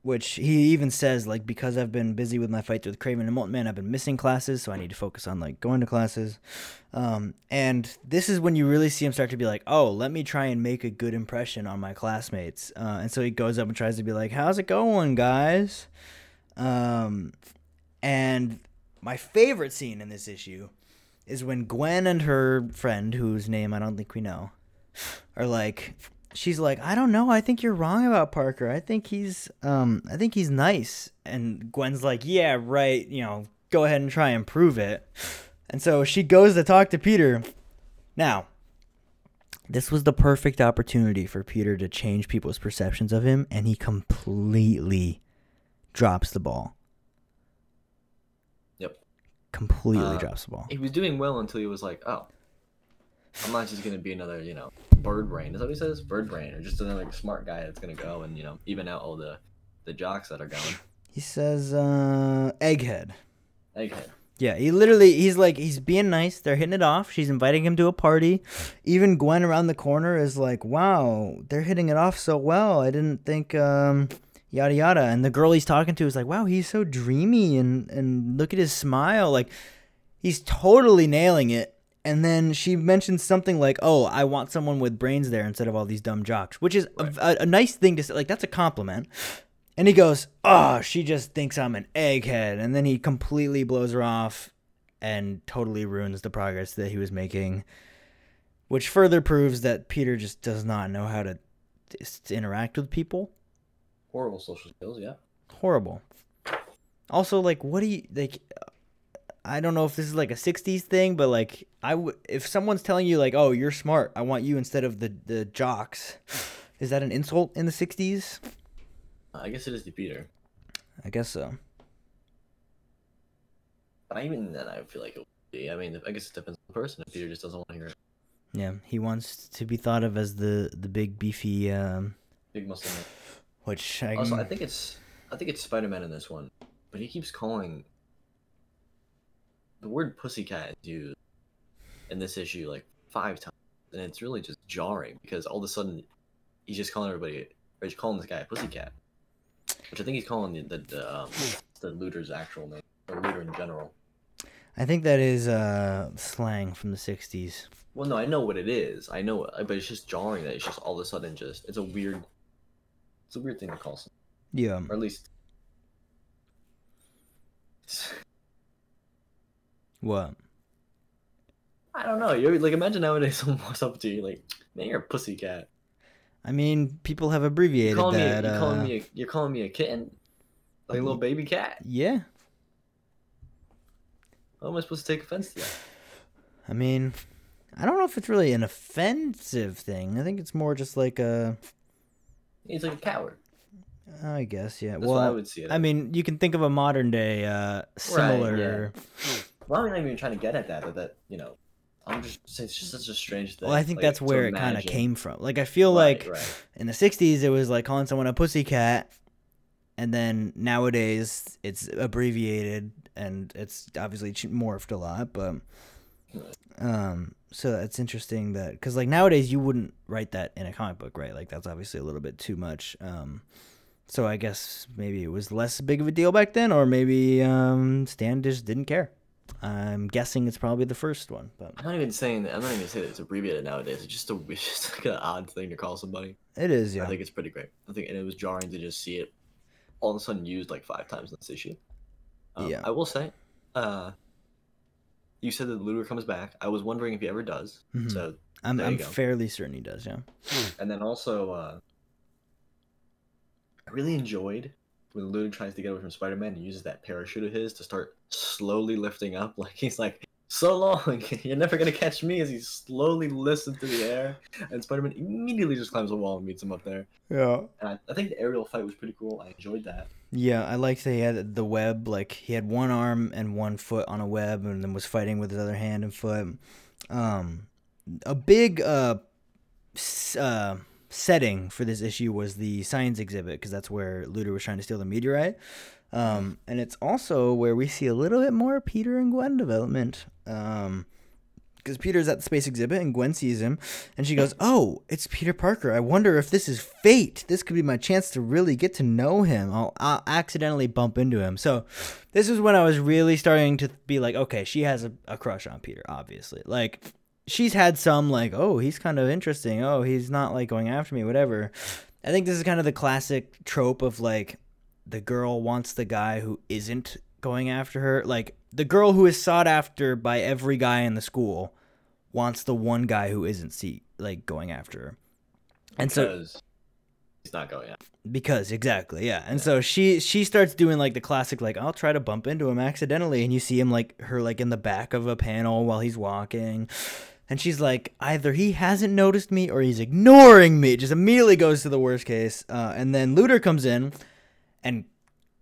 which he even says like because I've been busy with my fights with Kraven and Molten Man, I've been missing classes, so I need to focus on like going to classes. Um, and this is when you really see him start to be like, oh, let me try and make a good impression on my classmates. Uh, and so he goes up and tries to be like, how's it going, guys? Um, and my favorite scene in this issue is when Gwen and her friend, whose name I don't think we know, are like she's like, I don't know, I think you're wrong about Parker. I think he's um I think he's nice. And Gwen's like, Yeah, right, you know, go ahead and try and prove it. And so she goes to talk to Peter. Now, this was the perfect opportunity for Peter to change people's perceptions of him, and he completely drops the ball. Yep. Completely Uh, drops the ball. He was doing well until he was like, oh, I'm not just gonna be another, you know, bird brain. Is that what he says? Bird brain, or just another smart guy that's gonna go and you know even out all the the jocks that are going. He says, uh, egghead. Egghead. Yeah, he literally he's like he's being nice. They're hitting it off. She's inviting him to a party. Even Gwen around the corner is like, "Wow, they're hitting it off so well. I didn't think um yada yada." And the girl he's talking to is like, "Wow, he's so dreamy and and look at his smile. Like he's totally nailing it." And then she mentions something like, "Oh, I want someone with brains there instead of all these dumb jocks," which is a, a, a nice thing to say. Like that's a compliment. And he goes, "Oh, she just thinks I'm an egghead." And then he completely blows her off. and totally ruins the progress that he was making, which further proves that Peter just does not know how to interact with people. Horrible social skills, yeah. Horrible. Also, like, what do you like? I don't know if this is like a '60s thing, but like, I if someone's telling you like, "Oh, you're smart. I want you instead of the the jocks," is that an insult in the '60s? I guess it is to Peter. I guess so. But even then, I feel like it would be. I mean, I guess it depends on the person. If Peter just doesn't want to hear it. Yeah, he wants to be thought of as the the big beefy, um, Big muscle man. Which I, Also, I think it's I think it's Spider Man in this one, but he keeps calling the word pussycat is used in this issue like five times, and it's really just jarring because all of a sudden he's just calling everybody or he's calling this guy a pussycat, which I think he's calling the the the, um, the looter's actual name or looter in general. I think that is uh slang from the '60s. Well, no, I know what it is. I know, it, but it's just jarring that it's just all of a sudden just it's a weird, it's a weird thing to call someone, Yeah, or at least. what? I don't know. You're like imagine nowadays someone walks up to you like, "Man, you're a pussycat." I mean, people have You're abbreviated me. that. A, you're uh, calling me. A, you're calling me a kitten, like a little baby cat. yeah, How am I supposed to take offense to that? I mean, I don't know if it's really an offensive thing. I think it's more just like a. He's like a coward. I guess yeah. That's well, what I would see it. I as. mean, you can think of a modern day uh, similar. well, I'm not even trying to get at that, but that you know, I'm just saying it's just such a strange thing. Well, I think like, that's where it kind of came from. Like, I feel Right, like right. in the '60s it was like calling someone a pussycat, and then nowadays it's abbreviated and it's obviously morphed a lot. But um, so that's interesting that because like nowadays you wouldn't write that in a comic book, right? Like that's obviously a little bit too much. Um, so I guess maybe it was less big of a deal back then, or maybe um, Stan just didn't care. I'm guessing it's probably the first one, but I'm not even saying that. I'm not even saying that it's abbreviated nowadays. It's just a it's just like an odd thing to call somebody. it is, Yeah. I think it's pretty great. I think, and it was jarring to just see it all of a sudden used like five times in this issue. Um, Yeah. I will say, uh, you said that Looter comes back. I was wondering if he ever does. Mhm. So, I'm, I'm fairly certain he does, yeah. and then also, uh, I really enjoyed when Looter tries to get away from Spider-Man and uses that parachute of his to start slowly lifting up. Like he's like, "So long, you're never gonna catch me." As he slowly lifts into the air, and Spider-Man immediately just climbs a wall and meets him up there. Yeah. And I, I think the aerial fight was pretty cool. I enjoyed that. Yeah, I liked that he had the web. Like he had one arm and one foot on a web, and then was fighting with his other hand and foot. Um, a big uh, uh setting for this issue was the science exhibit because that's where Looter was trying to steal the meteorite. Um, and it's also where we see a little bit more Peter and Gwen development. Um, because Peter's at the space exhibit and Gwen sees him and she goes, "Oh, it's Peter Parker. I wonder if this is fate. This could be my chance to really get to know him. I'll, I'll accidentally bump into him." So, this is when I was really starting to be like, "Okay, she has a, a crush on Peter, obviously. Like she's had some like, "Oh, he's kind of interesting. Oh, he's not like going after me, whatever." I think this is kind of the classic trope of like the girl wants the guy who isn't going after her. Like the girl who is sought after by every guy in the school wants the one guy who isn't see like going after her. And so because he's not going out. because exactly, yeah. And so she she starts doing like the classic like I'll try to bump into him accidentally and you see him like her like in the back of a panel while he's walking. And she's like, either he hasn't noticed me or he's ignoring me. Just immediately goes to the worst case. Uh, and then Looter comes in, and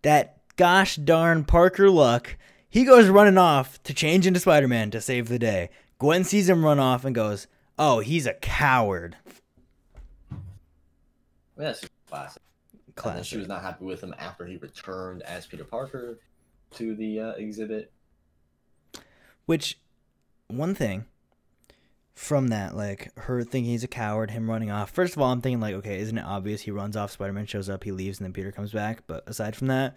that gosh darn Parker Luck, he goes running off to change into Spider Man to save the day. Gwen sees him run off and goes, Oh, he's a coward. That's classic. And she was not happy with him after he returned as Peter Parker to the uh, exhibit. Which, one thing from that, like her thinking he's a coward, him running off. First of all, I'm thinking like, okay, isn't it obvious? He runs off, Spider Man shows up, he leaves, and then Peter comes back. But aside from that,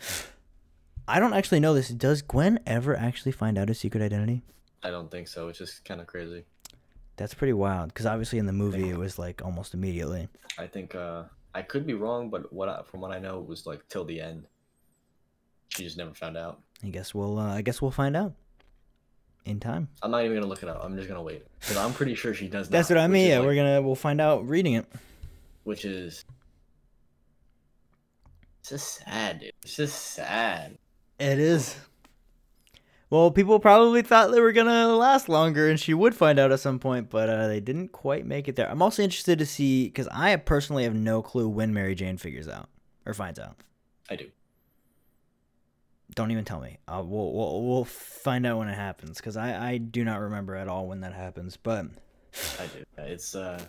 I don't actually know this. Does Gwen ever actually find out his secret identity? I don't think so. It's just kind of crazy. That's pretty wild. Because obviously in the movie it was like almost immediately. I think uh, I could be wrong, but what I, from what I know it was like till the end. She just never found out. I guess we'll. Uh, I guess we'll find out. in time. I'm not even gonna look it up. I'm just gonna wait because I'm pretty sure she does. That. That's not, what I mean. Yeah, like- we're gonna we'll find out reading it. which is it's just sad, dude. It's just sad. It is. Well, people probably thought they were gonna last longer, and she would find out at some point, but uh, they didn't quite make it there. I'm also interested to see because I personally have no clue when Mary Jane figures out or finds out. I do. Don't even tell me. Uh, we'll, we'll we'll find out when it happens because I I do not remember at all when that happens. But I do. It's uh.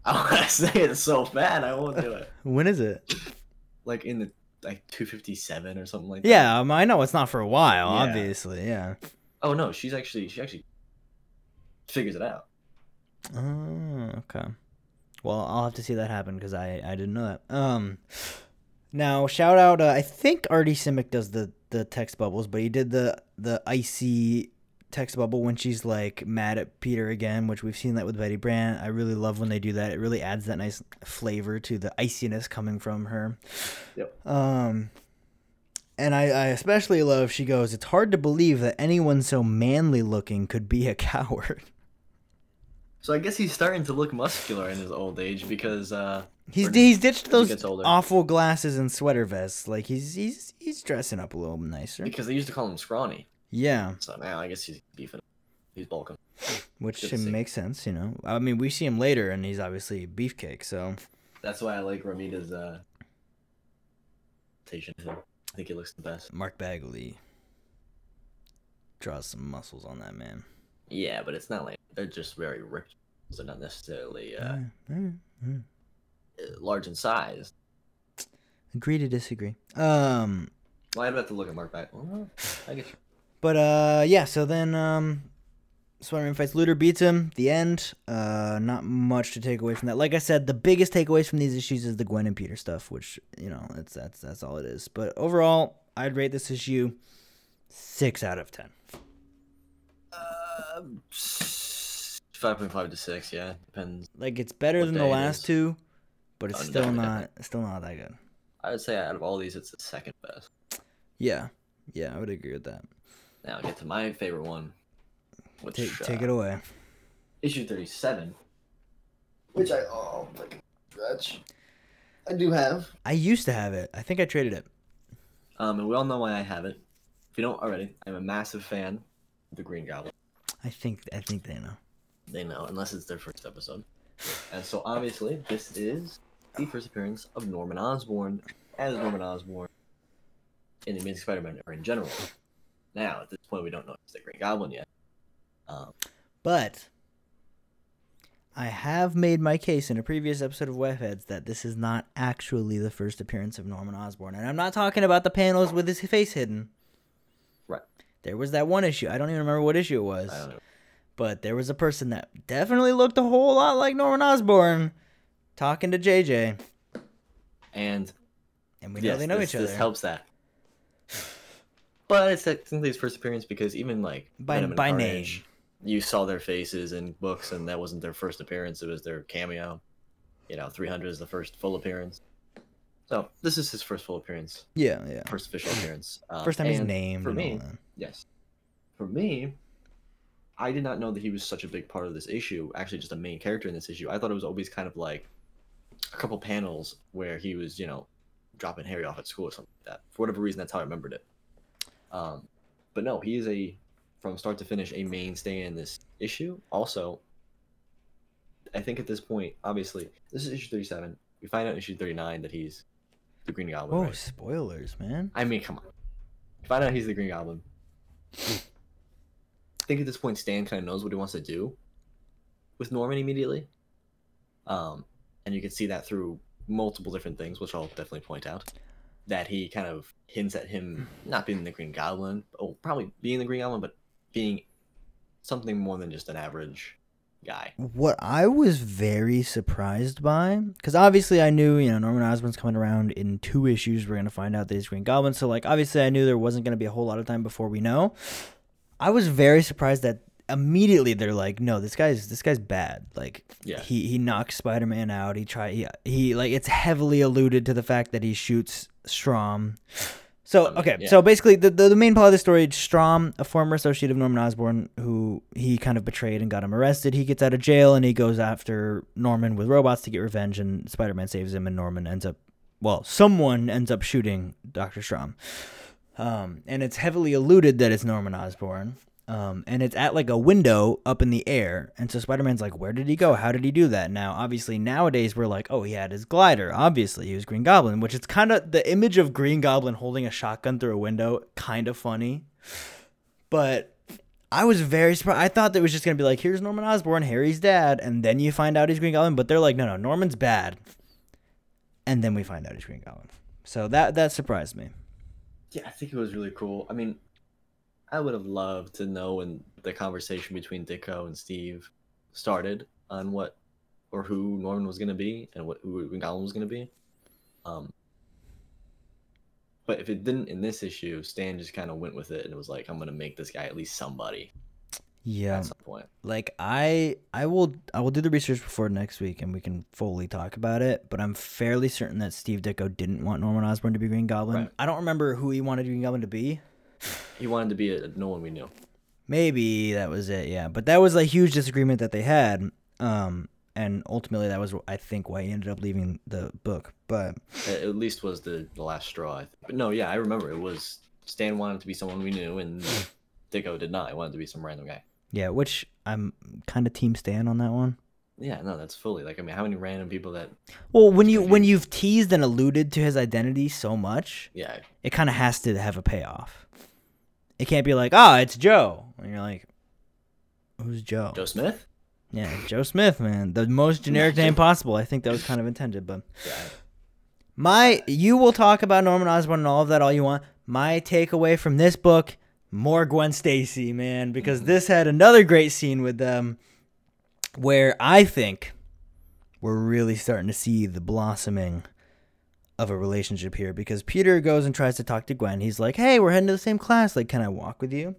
I want to say it so bad. I won't do it. when is it? Like in the like 257 or something like that. Yeah, um, I know it's not for a while. Yeah. Obviously, yeah. Oh no, she's actually she actually figures it out. Oh, okay. Well, I'll have to see that happen because I I didn't know that. Um, now shout out. Uh, I think Artie Simek does the the text bubbles, but he did the the icy text bubble when she's like mad at Peter again, which we've seen that with Betty Brant. I really love when they do that. It really adds that nice flavor to the iciness coming from her. Yep. Um. And I, I especially love she goes, It's hard to believe that anyone so manly looking could be a coward. So I guess he's starting to look muscular in his old age because uh He's he's ditched those older. awful glasses and sweater vests. Like he's he's he's dressing up a little nicer. because they used to call him scrawny. Yeah, So now I guess he's beefing. He's bulking. which Good to see. make sense, you know. I mean, we see him later, and he's obviously beefcake. So That's why I like Romita's uh presentation of him. I think he looks the best. Mark Bagley draws some muscles on that man. Yeah, but it's not like they're just very ripped. They're not necessarily uh, uh, large in size. Agree to disagree. Um, Well, I'd have to look at Mark. Well, I get you. But uh, yeah. So then um. Spider-Man fights Looter, beats him. The end. Uh, not much to take away from that. Like I said, the biggest takeaways from these issues is the Gwen and Peter stuff, which you know, that's that's that's all it is. But overall, I'd rate this issue six out of ten. Uh, five point five to six. Yeah, depends. Like it's better than the last two, but it's Oh, still definitely, not still not that good. I would say out of all these, it's the second best. Yeah, yeah, I would agree with that. Now I get to my favorite one, which Take take uh, it away. issue thirty-seven, which I oh like stretch. I do have. I used to have it. I think I traded it. Um, and we all know why I have it. If you don't already, I'm a massive fan of the Green Goblin. I think I think they know. They know, unless it's their first episode. And so obviously, this is the first appearance of Norman Osborn as Norman Osborn in the Amazing Spider-Man or in general. Now, at this point, we don't know if it's the Green Goblin yet. Um, But I have made my case in a previous episode of Webheads that this is not actually the first appearance of Norman Osborn. And I'm not talking about the panels with his face hidden. Right. There was that one issue. I don't even remember what issue it was. I don't know. But there was a person that definitely looked a whole lot like Norman Osborn talking to JJ. And And we know they know this, each other. this helps that. But it's technically his first appearance because even like By- by Carnage, you saw their faces in books, and that wasn't their first appearance; it was their cameo. You know, 300 is the first full appearance. So this is his first full appearance, Yeah, yeah. first official appearance. Um, First time he's named. For me, yes. For me, I did not know that he was such a big part of this issue. Actually, just a main character in this issue. I thought it was always kind of like a couple panels where he was, you know, dropping Harry off at school or something like that. For whatever reason, that's how I remembered it. Um, but no, he is a from start to finish a mainstay in this issue. Also, I think at this point, obviously, this is issue thirty-seven. We find out in issue thirty-nine that he's the Green Goblin. Oh, right? spoilers, man. I mean, come on. We find out he's the Green Goblin. I think at this point, Stan kind of knows what he wants to do with Norman immediately. Um, and you can see that through multiple different things, which I'll definitely point out. That he kind of hints at him hmm. not being the Green Goblin, oh, probably being the Green Goblin, but being something more than just an average guy. What I was very surprised by, because obviously I knew, you know, Norman Osborn's coming around in two issues. We're gonna find out that he's Green Goblin. So, like, obviously I knew there wasn't gonna be a whole lot of time before we know. I was very surprised that immediately they're like, no, this guy's this guy's bad. Like, Yeah. he he knocks Spider Man out. He try he, he like it's heavily alluded to the fact that he shoots Stromm. So I okay, yeah. so basically the, the the main plot of the story, Stromm, a former associate of Norman Osborn, who he kind of betrayed and got him arrested, he gets out of jail and he goes after Norman with robots to get revenge, and Spider Man saves him, and Norman ends up, well, someone ends up shooting Doctor Stromm, um, and it's heavily alluded that it's Norman Osborn. Um, and it's at like a window up in the air. And so Spider Man's like, where did he go? How did he do that? Now, obviously, nowadays we're like, oh, he had his glider. Obviously, he was Green Goblin, which is kind of the image of Green Goblin holding a shotgun through a window, kind of funny. But I was very surprised. I thought that it was just going to be like, here's Norman Osborn, Harry's dad. And then you find out he's Green Goblin. But they're like, no, no, Norman's bad. And then we find out he's Green Goblin. So that, that surprised me. Yeah, I think it was really cool. I mean, I would have loved to know when the conversation between Ditko and Steve started on what or who Norman was going to be and what who Green Goblin was going to be. Um, but if it didn't in this issue, Stan just kind of went with it and it was like, I'm going to make this guy at least somebody Yeah. at some point. like i i will i will do the research before next week and we can fully talk about it but i'm fairly certain that steve ditko didn't want norman osborn to be green goblin Right. i don't remember who he wanted green goblin to be He wanted to be a, no one we knew. maybe that was it yeah but that was a huge disagreement that they had um and ultimately that was i think why he ended up leaving the book but At least was the, the last straw. I think. But no, yeah, I remember it was Stan wanted to be someone we knew and Ditko did not. He wanted to be some random guy. yeah which i'm kind of team stan on that one Yeah, no, that's fully like I mean, how many random people that well when you when you've teased and alluded to his identity so much yeah, it kind of has to have a payoff. It can't be like, ah, it's Joe. And you're like, who's Joe? Joe Smith? Yeah, Joe Smith, man. The most generic name possible. I think that was kind of intended, but Yeah. my you will talk about Norman Osborn and all of that all you want. My takeaway from this book, more Gwen Stacy, man, because this had another great scene with them where I think we're really starting to see the blossoming of a relationship here because Peter goes and tries to talk to Gwen. He's like, "Hey, we're heading to the same class. Like, can I walk with you?"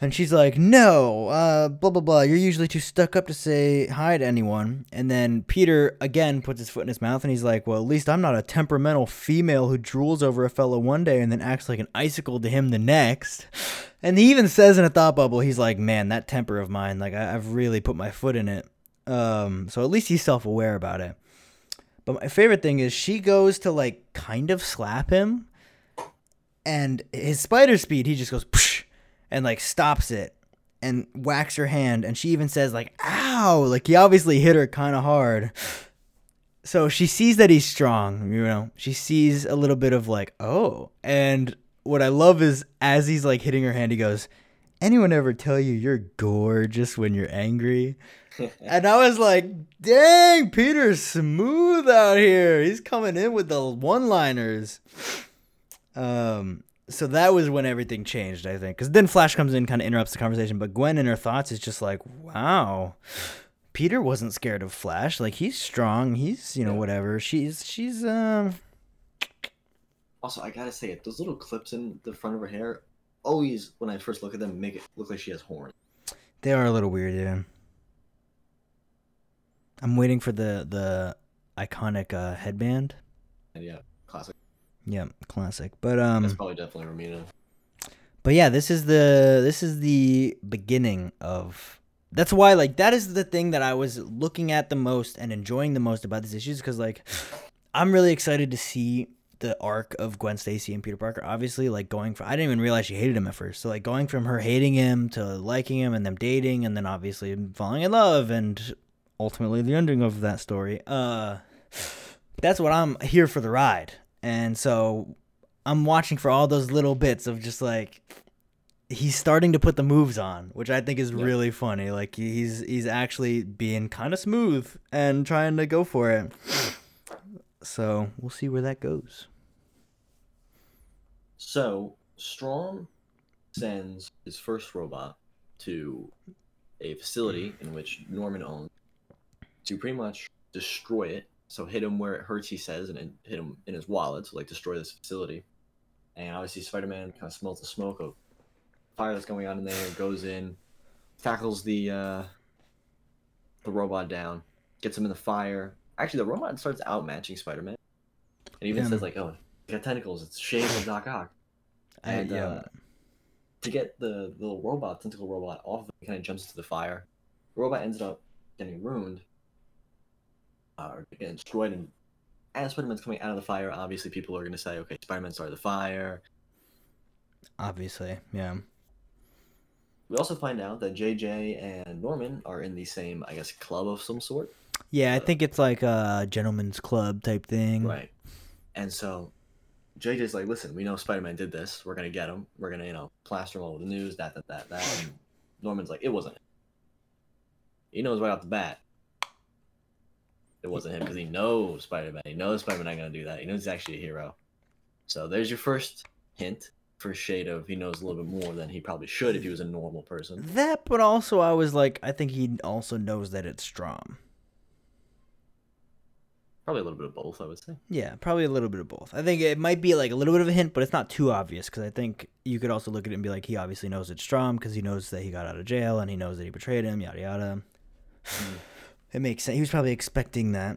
And she's like, "No, uh, blah blah blah. You're usually too stuck up to say hi to anyone." And then Peter again puts his foot in his mouth, and he's like, "Well, at least I'm not a temperamental female who drools over a fellow one day and then acts like an icicle to him the next." And he even says in a thought bubble, he's like, "Man, that temper of mine, like I, I've really put my foot in it." Um, so at least he's self aware about it. But my favorite thing is she goes to like kind of slap him, and his spider speed, he just goes Psh, and like stops it and whacks her hand, and she even says like "ow," like he obviously hit her kind of hard. So she sees that he's strong, you know. She sees a little bit of like, oh, and what I love is as he's like hitting her hand, he goes, "Anyone ever tell you you're gorgeous when you're angry?" And I was like, dang, Peter's smooth out here. He's coming in with the one liners. Um, so that was when everything changed, I think. Because then Flash comes in, kind of interrupts the conversation. But Gwen, in her thoughts, is just like, wow. Peter wasn't scared of Flash. Like he's strong. He's you know Yeah. whatever. She's she's um Also, I gotta say it. Those little clips in the front of her hair, always when I first look at them, make it look like she has horns. they are a little weird, yeah. I'm waiting for the the iconic uh, headband. Yeah, classic. Yeah, classic. But um, That's probably definitely Romita. But yeah, this is the this is the beginning of that's why like that is the thing that I was looking at the most and enjoying the most about these issues because like I'm really excited to see the arc of Gwen Stacy and Peter Parker. Obviously, like going from I didn't even realize she hated him at first. So like going from her hating him to liking him and them dating and then obviously falling in love and ultimately the ending of that story. Uh that's what I'm here for the ride. And so I'm watching for all those little bits of just like he's starting to put the moves on, which I think is Yeah. really funny. Like he's he's actually being kind of smooth and trying to go for it. So we'll see where that goes. So Stromm sends his first robot to a facility in which Norman owns to pretty much destroy it. So hit him where it hurts, he says, and hit him in his wallet to like destroy this facility. And obviously Spider-Man kind of smells the smoke of fire that's going on in there, goes in, tackles the uh, the robot down, gets him in the fire. Actually, the robot starts outmatching Spider-Man, and even Yeah. says like, "Oh, it's got tentacles. It's shaped like Doc Ock." And yeah. uh, to get the little robot, tentacle robot, off, of he kind of jumps into the fire. The robot ends up getting ruined, or getting destroyed. And as Spider-Man's coming out of the fire, obviously people are going to say, "Okay, Spider-Man started the fire." Obviously, yeah. We also find out that JJ and Norman are in the same, I guess, club of some sort. Yeah, I think it's like a gentleman's club type thing. Right. And so JJ's like, listen, we know Spider Man did this. We're going to get him. We're going to, you know, plaster him all over the news, that, that, that, that. And Norman's like, it wasn't. He knows right off the bat it wasn't him because he knows Spider Man. He knows Spider Man not going to do that. He knows he's actually a hero. So there's your first hint, first shade of he knows a little bit more than he probably should if he was a normal person. That, but also I was like, I think he also knows that it's Stromm. Probably a little bit of both, I would say. Yeah, probably a little bit of both. I think it might be like a little bit of a hint, but it's not too obvious because I think you could also look at it and be like, he obviously knows it's Stromm because he knows that he got out of jail and he knows that he betrayed him, yada yada. Hmm. It makes sense. He was probably expecting that.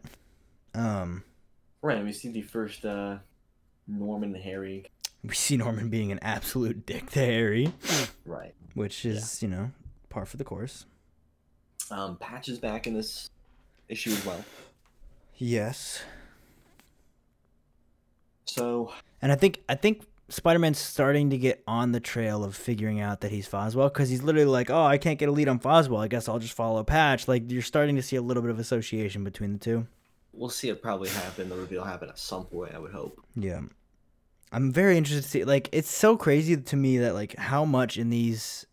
Um, Right, we see the first uh, Norman and Harry. we see Norman being an absolute dick to Harry, Right. which is you know par for the course. Um, Patch is back in this issue as well. Yes, So and I think I think Spider-Man's starting to get on the trail of figuring out that he's Foswell because he's literally like, oh, I can't get a lead on Foswell. I guess I'll just follow Patch. Like you're starting to see a little bit of association between the two. we'll see it probably happen. The reveal happen at some point, I would hope. Yeah. I'm very interested to see like it's so crazy to me that like how much in these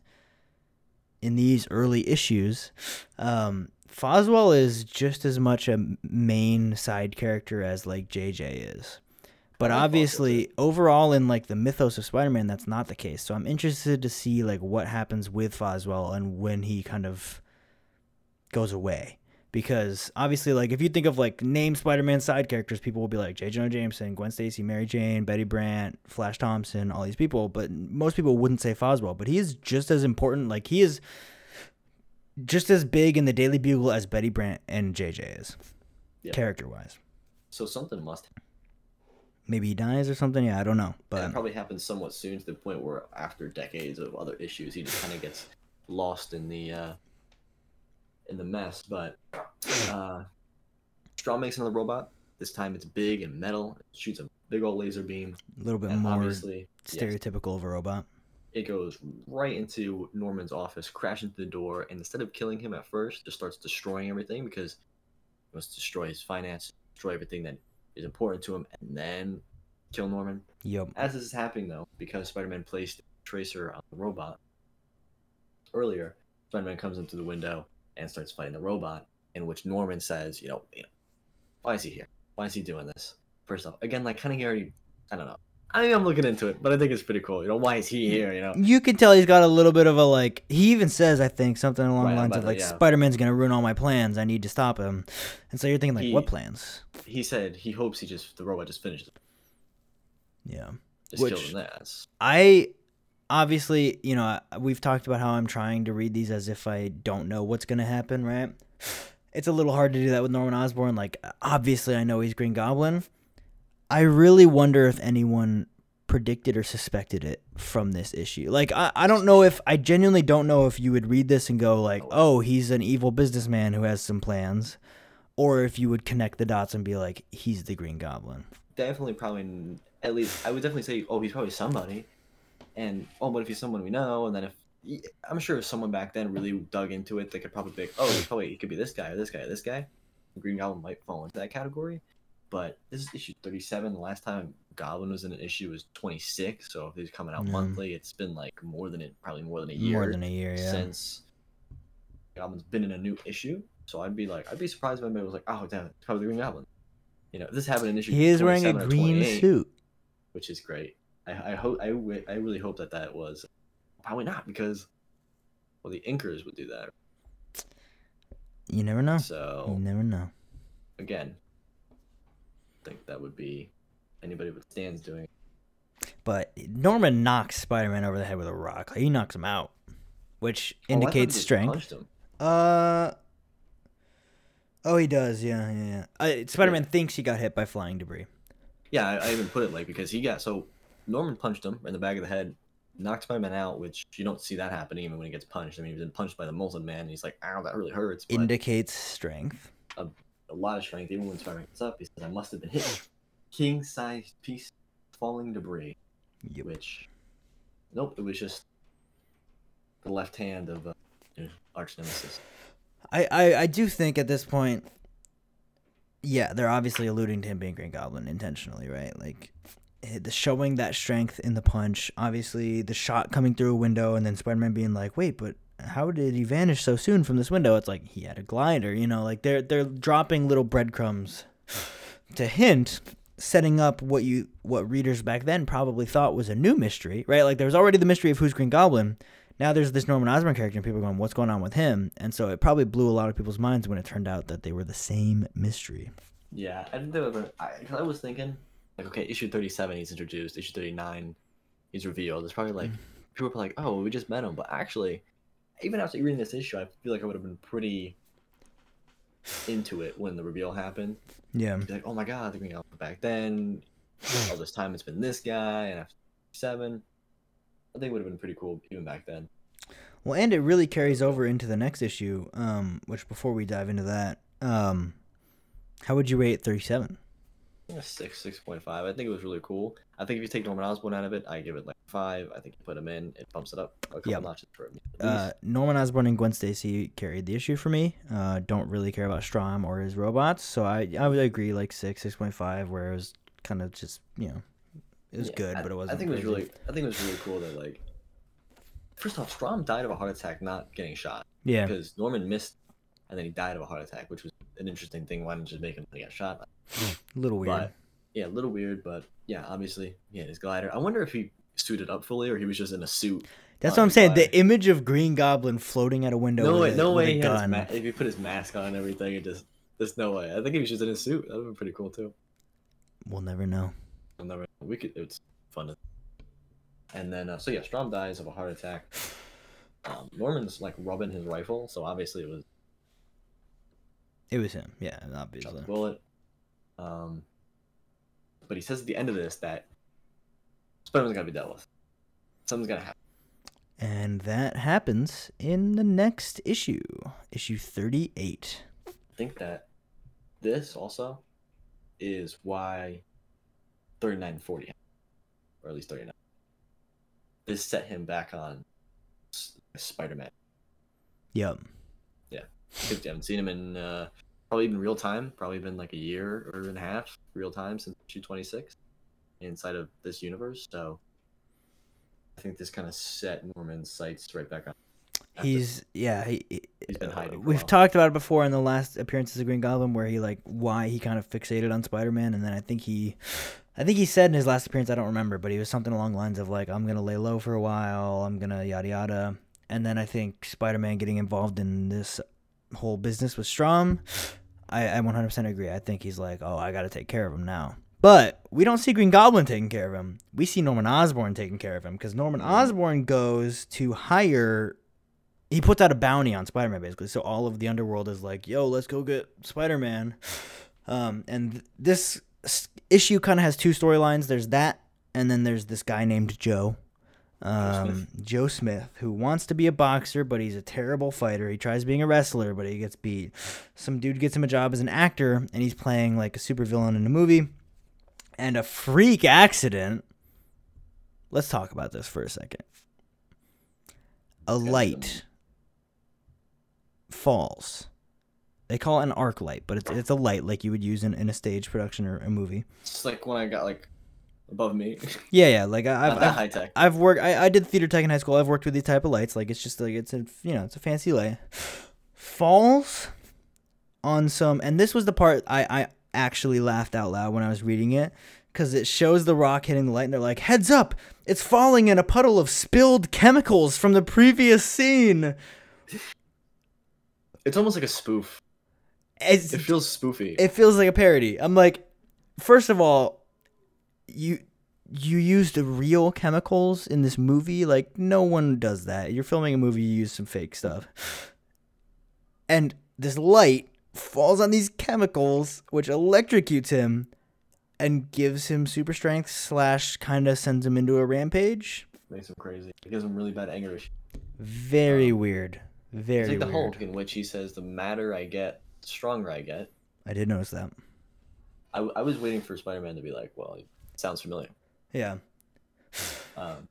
in these early issues um Foswell is just as much a main side character as like JJ is. But obviously overall in like the mythos of Spider-Man that's not the case. So I'm interested to see like what happens with Foswell and when he kind of goes away because obviously like if you think of like name spider-man side characters people will be like j jonah jameson gwen stacy mary jane betty brant flash thompson all these people but most people wouldn't say foswell but he is just as important like he is just as big in the daily bugle as betty brant and jj is Yeah. character wise So something must. Maybe he dies or something yeah i don't know But it probably happens somewhat soon to the point where after decades of other issues, he just kind of gets lost in the uh, in the mess. But uh, Stromm makes another robot. This time it's big and metal. It shoots a big old laser beam. a little bit And more obviously, yes, stereotypical of a robot it goes right into Norman's office, crashes into the door, and instead of killing him at first, just starts destroying everything because he wants to destroy his finance, destroy everything that is important to him, and then kill Norman. yep As this is happening, though, because Spider-Man placed Tracer on the robot earlier, Spider-Man comes into the window and starts fighting the robot, in which Norman says, "You know, you know why is he here? Why is he doing this?" First off, again, like kind of already, I don't know. I mean, I'm looking into it, but I think it's pretty cool. You know, why is he here? You know, you can tell he's got a little bit of a like he even says i think something along Right, the lines of like yeah. spider-man's gonna ruin all my plans i need to stop him and so you're thinking like He- what plans he said he hopes he just the robot just finishes, yeah just Which- kills him. That's i obviously you know we've talked about how i'm trying to read these as if i don't know what's gonna happen right it's a little hard to do that with norman osborn like obviously i know he's green goblin i really wonder if anyone predicted or suspected it from this issue. Like i, I don't know if i genuinely don't know if you would read this and go like oh he's an evil businessman who has some plans or if you would connect the dots and be like he's the green goblin. Definitely probably at least I would definitely say, oh, he's probably somebody, and oh, but if he's someone we know, and then if I'm sure if someone back then really dug into it, they could probably pick, oh, oh probably he could be this guy or this guy or this guy. Green Goblin might fall into that category, but this is issue 37. The last time Goblin was in an issue was 26, so if he's coming out Yeah. monthly, it's been like more than it, probably more than a year more than a year yeah since Goblin's been in a new issue. So I'd be like, I'd be surprised if anybody was like, oh, damn, it's probably the Green Goblin. You know, this happened in issue. he is wearing a green suit which is great. I, I hope I, I really hope that that was probably not because well the inkers would do that. you never know So you never know again, think that would be anybody with stands doing. But Norman knocks Spider Man over the head with a rock. Like, he knocks him out, which Oh, indicates strength. Uh. Oh, he does. Yeah, yeah, yeah. Uh, Spider Man thinks he got hit by flying debris. Yeah, I, I even put it like because he got so Norman punched him in the back of the head, knocked Spider-Man out, which you don't see that happening even when he gets punched. I mean, he's been punched by the Molten Man, and he's like, "Ow, that really hurts." Indicates strength. a lot of strength. Even when Spider-Man gets up, he says, "I must have been hit." King-sized piece falling debris, Yep. which, nope, it was just the left hand of uh, arch nemesis. I, I, I do think at this point, yeah, they're obviously alluding to him being Green Goblin intentionally, right? Like eh, the showing that strength in the punch, obviously the shot coming through a window, and then Spider Man being like, "Wait, but how did he vanish so soon from this window?" It's like he had a glider, you know. Like they're they're dropping little breadcrumbs to hint, setting up what you what readers back then probably thought was a new mystery, right? Like there was already the mystery of who's Green Goblin. Now there's this Norman Osborn character, and people are going, "What's going on with him?" And so it probably blew a lot of people's minds when it turned out that they were the same mystery. Yeah, I think they were. I, I was thinking, like, okay, issue thirty-seven, he's introduced. Issue thirty-nine, he's revealed. It's probably like mm. people are like, oh, we just met him, but actually, even after reading this issue, I feel like I would have been pretty into it when the reveal happened. Yeah, Be like, oh my god, the Green Goblin back then. All this time it's been this guy, and after seven, I think it would have been pretty cool even back then. Well, and it really carries over into the next issue. Um, which before we dive into that, um, how would you rate thirty seven? Yeah, six, six point five. I think it was really cool. I think if you take Norman Osborn out of it, I give it like five. I think you put him in, it bumps it up a couple Yep. notches for me. Uh. Norman Osborn and Gwen Stacy carried the issue for me. Uh, don't really care about Stromm or his robots, so I I would agree like six, six point five, where it was kind of just you know, it was Yeah, good, I, but it wasn't. I think it was really. I think it was really cool that like. First off, Stromm died of a heart attack, not getting shot, yeah, because Norman missed, and then he died of a heart attack, which was an interesting thing. Why didn't you just make him get shot? a little weird. But yeah, a little weird, but yeah, obviously, yeah, his glider. I wonder if he suited up fully or he was just in a suit. That's what I'm saying. The image of Green Goblin floating out a window. No way, a, no way. He gun. ma- if he put his mask on and everything, it just there's no way. I think he was just in a suit. That would be pretty cool too. We'll never know. I'll never. We could. It's fun. To, and then uh, so yeah, Stromm dies of a heart attack. Um, Norman's like rubbing his rifle, so obviously it was It was him. Yeah, shot obviously. the bullet. Um, but he says at the end of this that Spider-Man's gotta be dealt with. Something's gonna happen. And that happens in the next issue, issue 38. I think that this also is why 39 and 40 or at least 39. This set him back on S- Spider-Man. Yep. You haven't seen him in uh, probably been real time, probably been like a year or and a half real time since issue 26 inside of this universe. So I think this kind of set Norman's sights right back on. He's yeah. He, He's been hiding We've talked about it before in the last appearances of Green Goblin, where he like why he kind of fixated on Spider Man, and then I think he, I think he said in his last appearance, I don't remember, but he was something along the lines of like I'm gonna lay low for a while, I'm gonna yada yada, and then I think Spider Man getting involved in this whole business with Stromm, I, I 100% agree. I think he's like, oh, I gotta take care of him now. But we don't see Green Goblin taking care of him. We see Norman Osborn taking care of him because Norman Osborn goes to hire he puts out a bounty on Spider-Man basically. So all of the underworld is like, "Yo, let's go get Spider-Man." Um, and th- this issue kind of has two storylines. There's that, and then there's this guy named Joe, um, Joe Smith, who wants to be a boxer, but he's a terrible fighter. He tries being a wrestler, but he gets beat. Some dude gets him a job as an actor, and he's playing like a supervillain in a movie. And a freak accident. Let's talk about this for a second. A light falls. They call it an arc light, but it's it's a light like you would use in, in a stage production or a movie. It's like when I got like above me. Yeah, yeah. Like I, I've, I've, high tech. I've worked. I, I did theater tech in high school. I've worked with these type of lights. Like it's just like it's a you know it's a fancy light. Falls on some, and this was the part I I actually laughed out loud when I was reading it because it shows the rock hitting the light, and they're like, "Heads up! It's falling in a puddle of spilled chemicals from the previous scene." It's almost like a spoof. It's, It feels spoofy. it feels like a parody. I'm like, first of all, you you used the real chemicals in this movie. Like no one does that. You're filming a movie. You use some fake stuff, and this light falls on these chemicals, which electrocutes him, and gives him super strength slash kind of sends him into a rampage. Makes him crazy. It gives him really bad anger issues. Very Um, weird. It's Very like the weird. Hulk, in which he says, "The madder I get, the stronger I get." I did notice that. I, I was waiting for Spider-Man to be like, "Well, sounds familiar." Yeah. Um,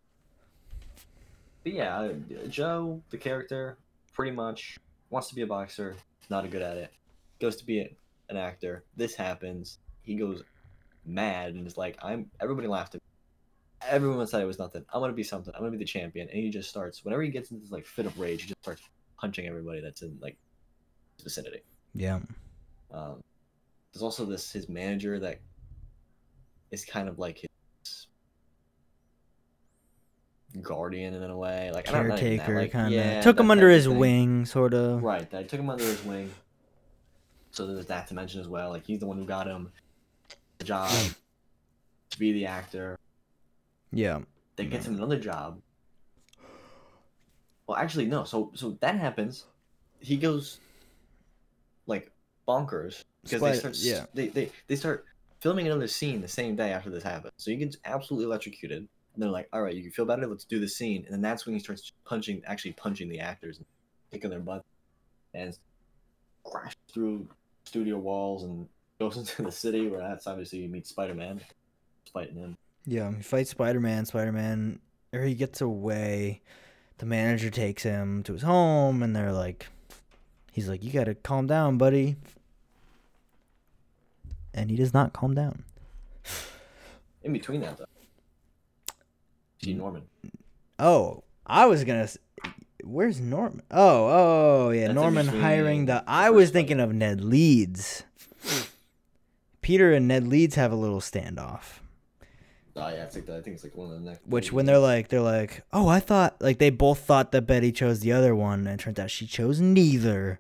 but yeah, Joe, the character, pretty much wants to be a boxer, not a good at it. Goes to be a, an actor. This happens. He goes mad and is like, "I'm." Everybody laughed at me. Everyone said it was nothing. I'm gonna be something. I'm gonna be the champion. And he just starts. Whenever he gets into this like fit of rage, he just starts punching everybody that's in like his vicinity. Yeah. Um, there's also this his manager that is kind of like his guardian in a way, like I don't know, not even that, Caretaker like, kind of. yeah, Took that him under his thing. wing, sort of. Right, that took him under his wing. So there's that to mention as well. Like he's the one who got him the job to be the actor. Yeah. That gets him mm-hmm. another job. Well, actually, no. So so that happens. He goes like bonkers because they start yeah. they, they they start filming another scene the same day after this happens. So he gets absolutely electrocuted. And they're like, "All right, you can feel better. Let's do the scene." And then that's when he starts punching, actually punching the actors and kicking their butt, and crash through studio walls and goes into the city where that's obviously you meet Spider Man, fighting him. Yeah. He fights Spider Man. Spider Man, or he gets away. The manager takes him to his home, and they're like, he's like, you gotta calm down, buddy. And he does not calm down. In between that, though, see. Norman. Oh, I was gonna. s- Where's Norman? Oh, oh, yeah, That's in Norman hiring the. the I was thinking of Ned Leeds. Peter and Ned Leeds have a little standoff. Oh yeah, it's like the, I think it's like one of the next. Which when they're like, they're like, oh, I thought like they both thought that Betty chose the other one, and it turns out she chose neither.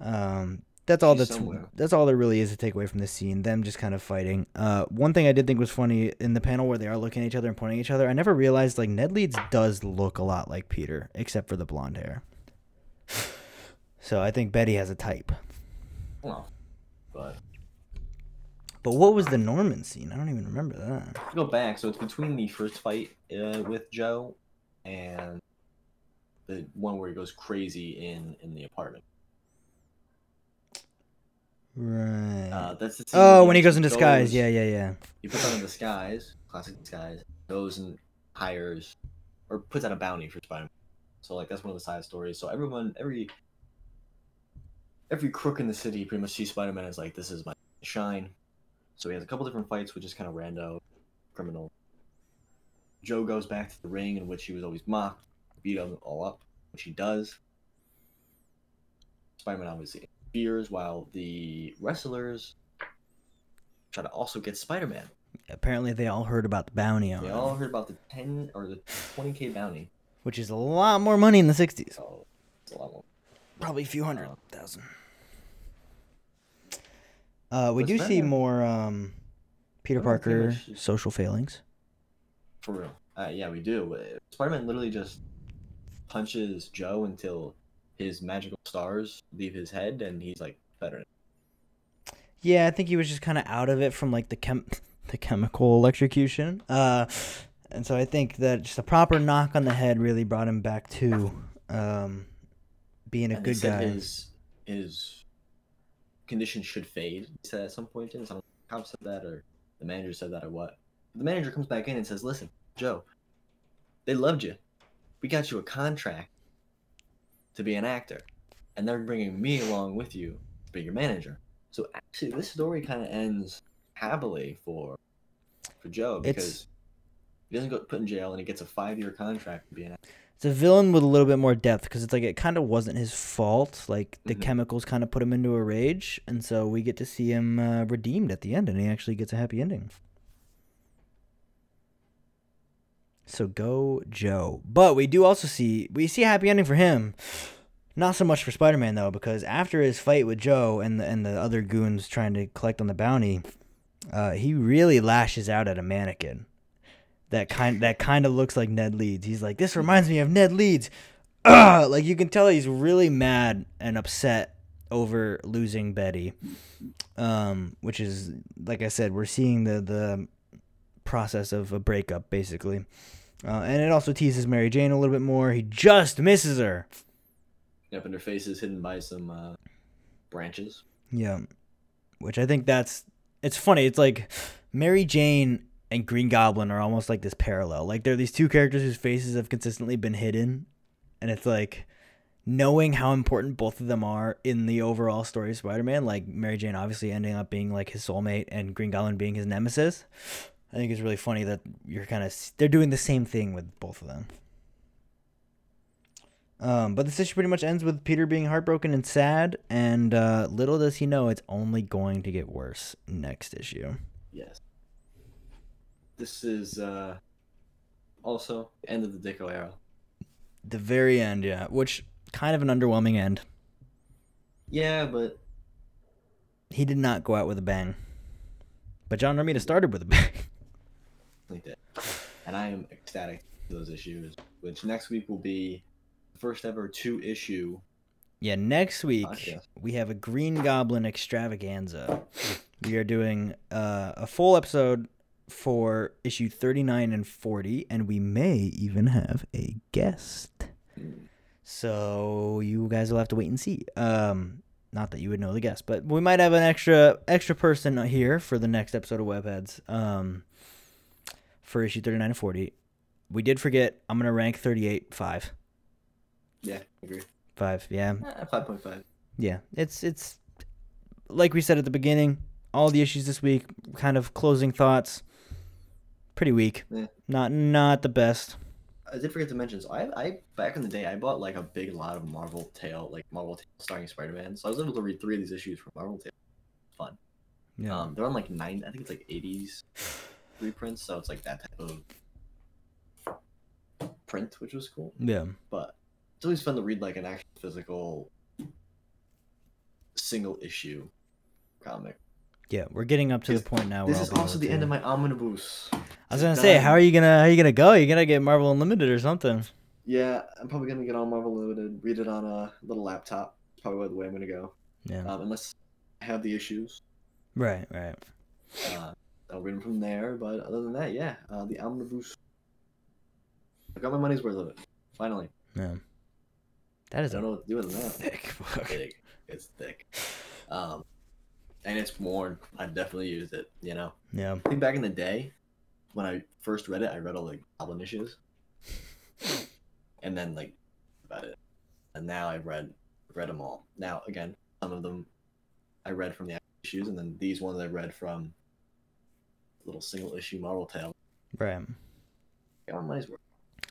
Um, that's all that's somewhere. that's all there really is to take away from this scene. Them just kind of fighting. Uh, one thing I did think was funny in the panel where they are looking at each other and pointing at each other. I never realized like Ned Leeds does look a lot like Peter, except for the blonde hair. So I think Betty has a type. well, but But what was the Norman scene? I don't even remember that. go back, so it's between the first fight uh, with Joe and the one where he goes crazy in in the apartment. Right. Uh, that's the oh, when he goes in disguise. Yeah, yeah, yeah. He puts on a disguise, classic disguise, goes and hires or puts out a bounty for Spider-Man. So like that's one of the side stories. So everyone, every every crook in the city pretty much sees Spider-Man as like this is my shine. So he has a couple different fights, which is kind of rando, criminal. Joe goes back to the ring in which he was always mocked, beat him all up, which he does. Spider-Man obviously fears, while the wrestlers try to also get Spider-Man. Apparently, they all heard about the bounty on They all heard about the ten or the twenty k bounty. which is a lot more money in the '60s. So it's a lot more. Probably a few hundred thousand. Uh, we do see more um, Peter Oh, Parker social failings. For real. Uh, yeah, we do. Spider Man literally just punches Joe until his magical stars leave his head and he's like better. Yeah, I think he was just kind of out of it from like the chem the chemical electrocution. Uh, and so I think that just a proper knock on the head really brought him back to um, being a and good guy. his his condition should fade. He said at some point in. I don't know if the cop said that or the manager said that or what. The manager comes back in and says, "Listen, Joe, they loved you. We got you a contract to be an actor, and they're bringing me along with you to be your manager." So actually, this story kind of ends happily for for Joe It's- because he doesn't get put in jail and he gets a five year contract to be an actor. It's a villain with a little bit more depth because it's like it kind of wasn't his fault. Like the Mhm. chemicals kind of put him into a rage, and so we get to see him uh, redeemed at the end, and he actually gets a happy ending. So go Joe. But we do also see we see a happy ending for him. Not so much for Spider-Man though, because after his fight with Joe and the and the other goons trying to collect on the bounty, uh, he really lashes out at a mannequin. That kind that kind of looks like Ned Leeds. He's like, this reminds me of Ned Leeds. Ugh! Like you can tell he's really mad and upset over losing Betty, um, which is like I said, we're seeing the the process of a breakup basically, uh, and it also teases Mary Jane a little bit more. He just misses her. Yep, and her face is hidden by some uh, branches. Yeah, which I think that's it's funny. It's like Mary Jane and Green Goblin are almost like this parallel. Like they're these two characters whose faces have consistently been hidden, and it's like knowing how important both of them are in the overall story of Spider-Man. Like Mary Jane obviously ending up being like his soulmate, and Green Goblin being his nemesis. I think it's really funny that you're kind of they're doing the same thing with both of them. Um, but this issue pretty much ends with Peter being heartbroken and sad, and uh, little does he know it's only going to get worse next issue. Yes. This is uh, also end of the Ditko era. The very end, yeah, which kind of an underwhelming end. Yeah, but He did not go out with a bang, but John Romita started with a bang. And I am ecstatic for those issues, which next week will be the first ever two issue. Yeah, next week Podcast. we have a Green Goblin extravaganza. We are doing uh, a full episode for issue 39 and 40, and we may even have a guest. So you guys will have to wait and see. Um, not that you would know the guest, but we might have an extra extra person here for the next episode of Webheads. Um, for issue 39 and 40. We did forget. I'm gonna rank 38 five. Yeah, agree. Five, yeah. Five point five. Yeah, it's it's like we said at the beginning. All the issues this week, kind of closing thoughts. Pretty weak. Yeah. Not not the best. I did forget to mention. So I, I back in the day, I bought like a big lot of Marvel Tale, like Marvel Tale starring Spider-Man. So I was able to read three of these issues from Marvel Tale. Fun. Yeah. Um, they're on like nine. I think it's like eighties reprints. So it's like that type of print, which was cool. yeah. But it's always fun to read like an actual physical single issue comic. Yeah. We're getting up to the point now This is also the to- end of my omnibus. I was gonna say, how are you gonna how are you gonna go? You're gonna get Marvel Unlimited or something. Yeah, I'm probably gonna get on Marvel Unlimited, read it on a little laptop. Probably the way I'm gonna go. Yeah. Um, unless I have the issues, Right. Right. uh, I'll read them from there. But other than that, yeah, uh, the omnibus. I got my money's worth of it. Finally, Yeah. That is I don't know what to do with it now. thick book. Big, it's thick, um, and it's worn. I've definitely used it. You know, Yeah. I think back in the day, when I first read it, I read all the Goblin issues, and then like about it, and now I've read read them all. Now again, some of them I read from the issues, and then these ones I read from little single issue Marvel Tale. Right. Got my money's worth.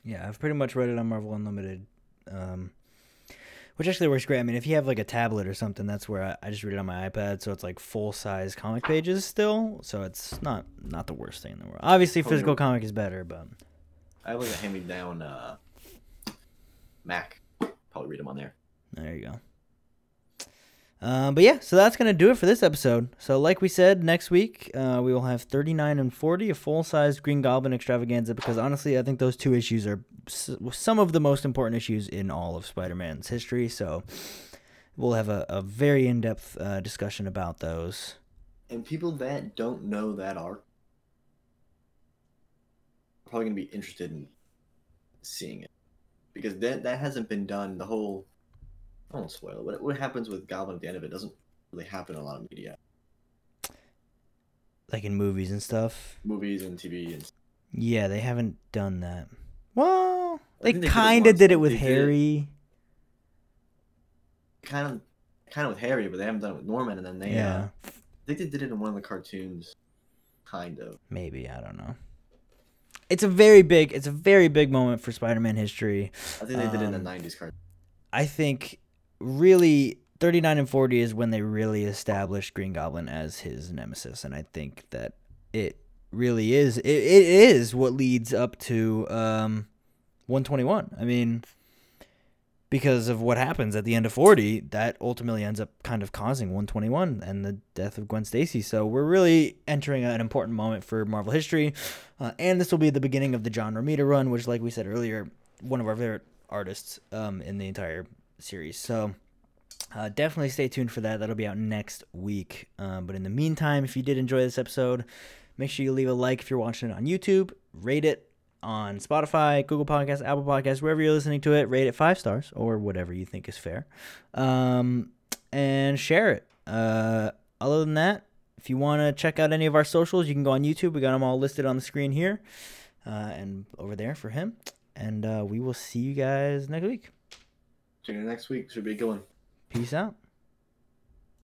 Yeah, I've pretty much read it on Marvel Unlimited, um, which actually works great. I mean, if you have like a tablet or something, that's where I, I just read it on my iPad, so it's like full size comic pages still. So it's not not the worst thing in the world. Obviously, physical comic is better, but I have like a hand me down uh, Mac. Probably read them on there. there you go. Um, but yeah, so that's gonna do it for this episode. So like we said, next week uh, we will have 39 and 40, a full size Green Goblin extravaganza. Because honestly, I think those two issues are s- some of the most important issues in all of Spider-Man's history. So we'll have a, a very in-depth uh, discussion about those. And people that don't know that are probably gonna be interested in seeing it because that that hasn't been done. The whole I won't spoil it. What, what happens with Goblin at the end of it doesn't really happen in a lot of media, Like in movies and stuff. movies and TV. And Yeah, they haven't done that. Well, they they kind of did it with They did Harry. kind of kind of with Harry, but they haven't done it with Norman. And then they Yeah. uh, I think they did it in one of the cartoons, kind of. Maybe I don't know. It's a very big. It's a very big moment for Spider-Man history. I think they did it in the Um, '90s cartoon. I think really 39 and 40 is when they really established Green Goblin as his nemesis, and I think that it really is. It, it is what leads up to um, 121. I mean, because of what happens at the end of 40, that ultimately ends up kind of causing 121 and the death of Gwen Stacy. So we're really entering an important moment for Marvel history, uh, and this will be the beginning of the John Romita run, which, like we said earlier, one of our favorite artists um, in the entire series. So uh, definitely stay tuned for that. That'll be out next week. Um, but in the meantime, if you did enjoy this episode, make sure you leave a like if you're watching it on YouTube, rate it on Spotify, Google Podcasts, Apple Podcasts, wherever you're listening to it, rate it five stars or whatever you think is fair, um, and share it. Uh, other than that, if you want to check out any of our socials, you can go on YouTube. We got them all listed on the screen here uh, and over there for him. And uh, we will see you guys next week. See you next week. Should be a good one. Peace out.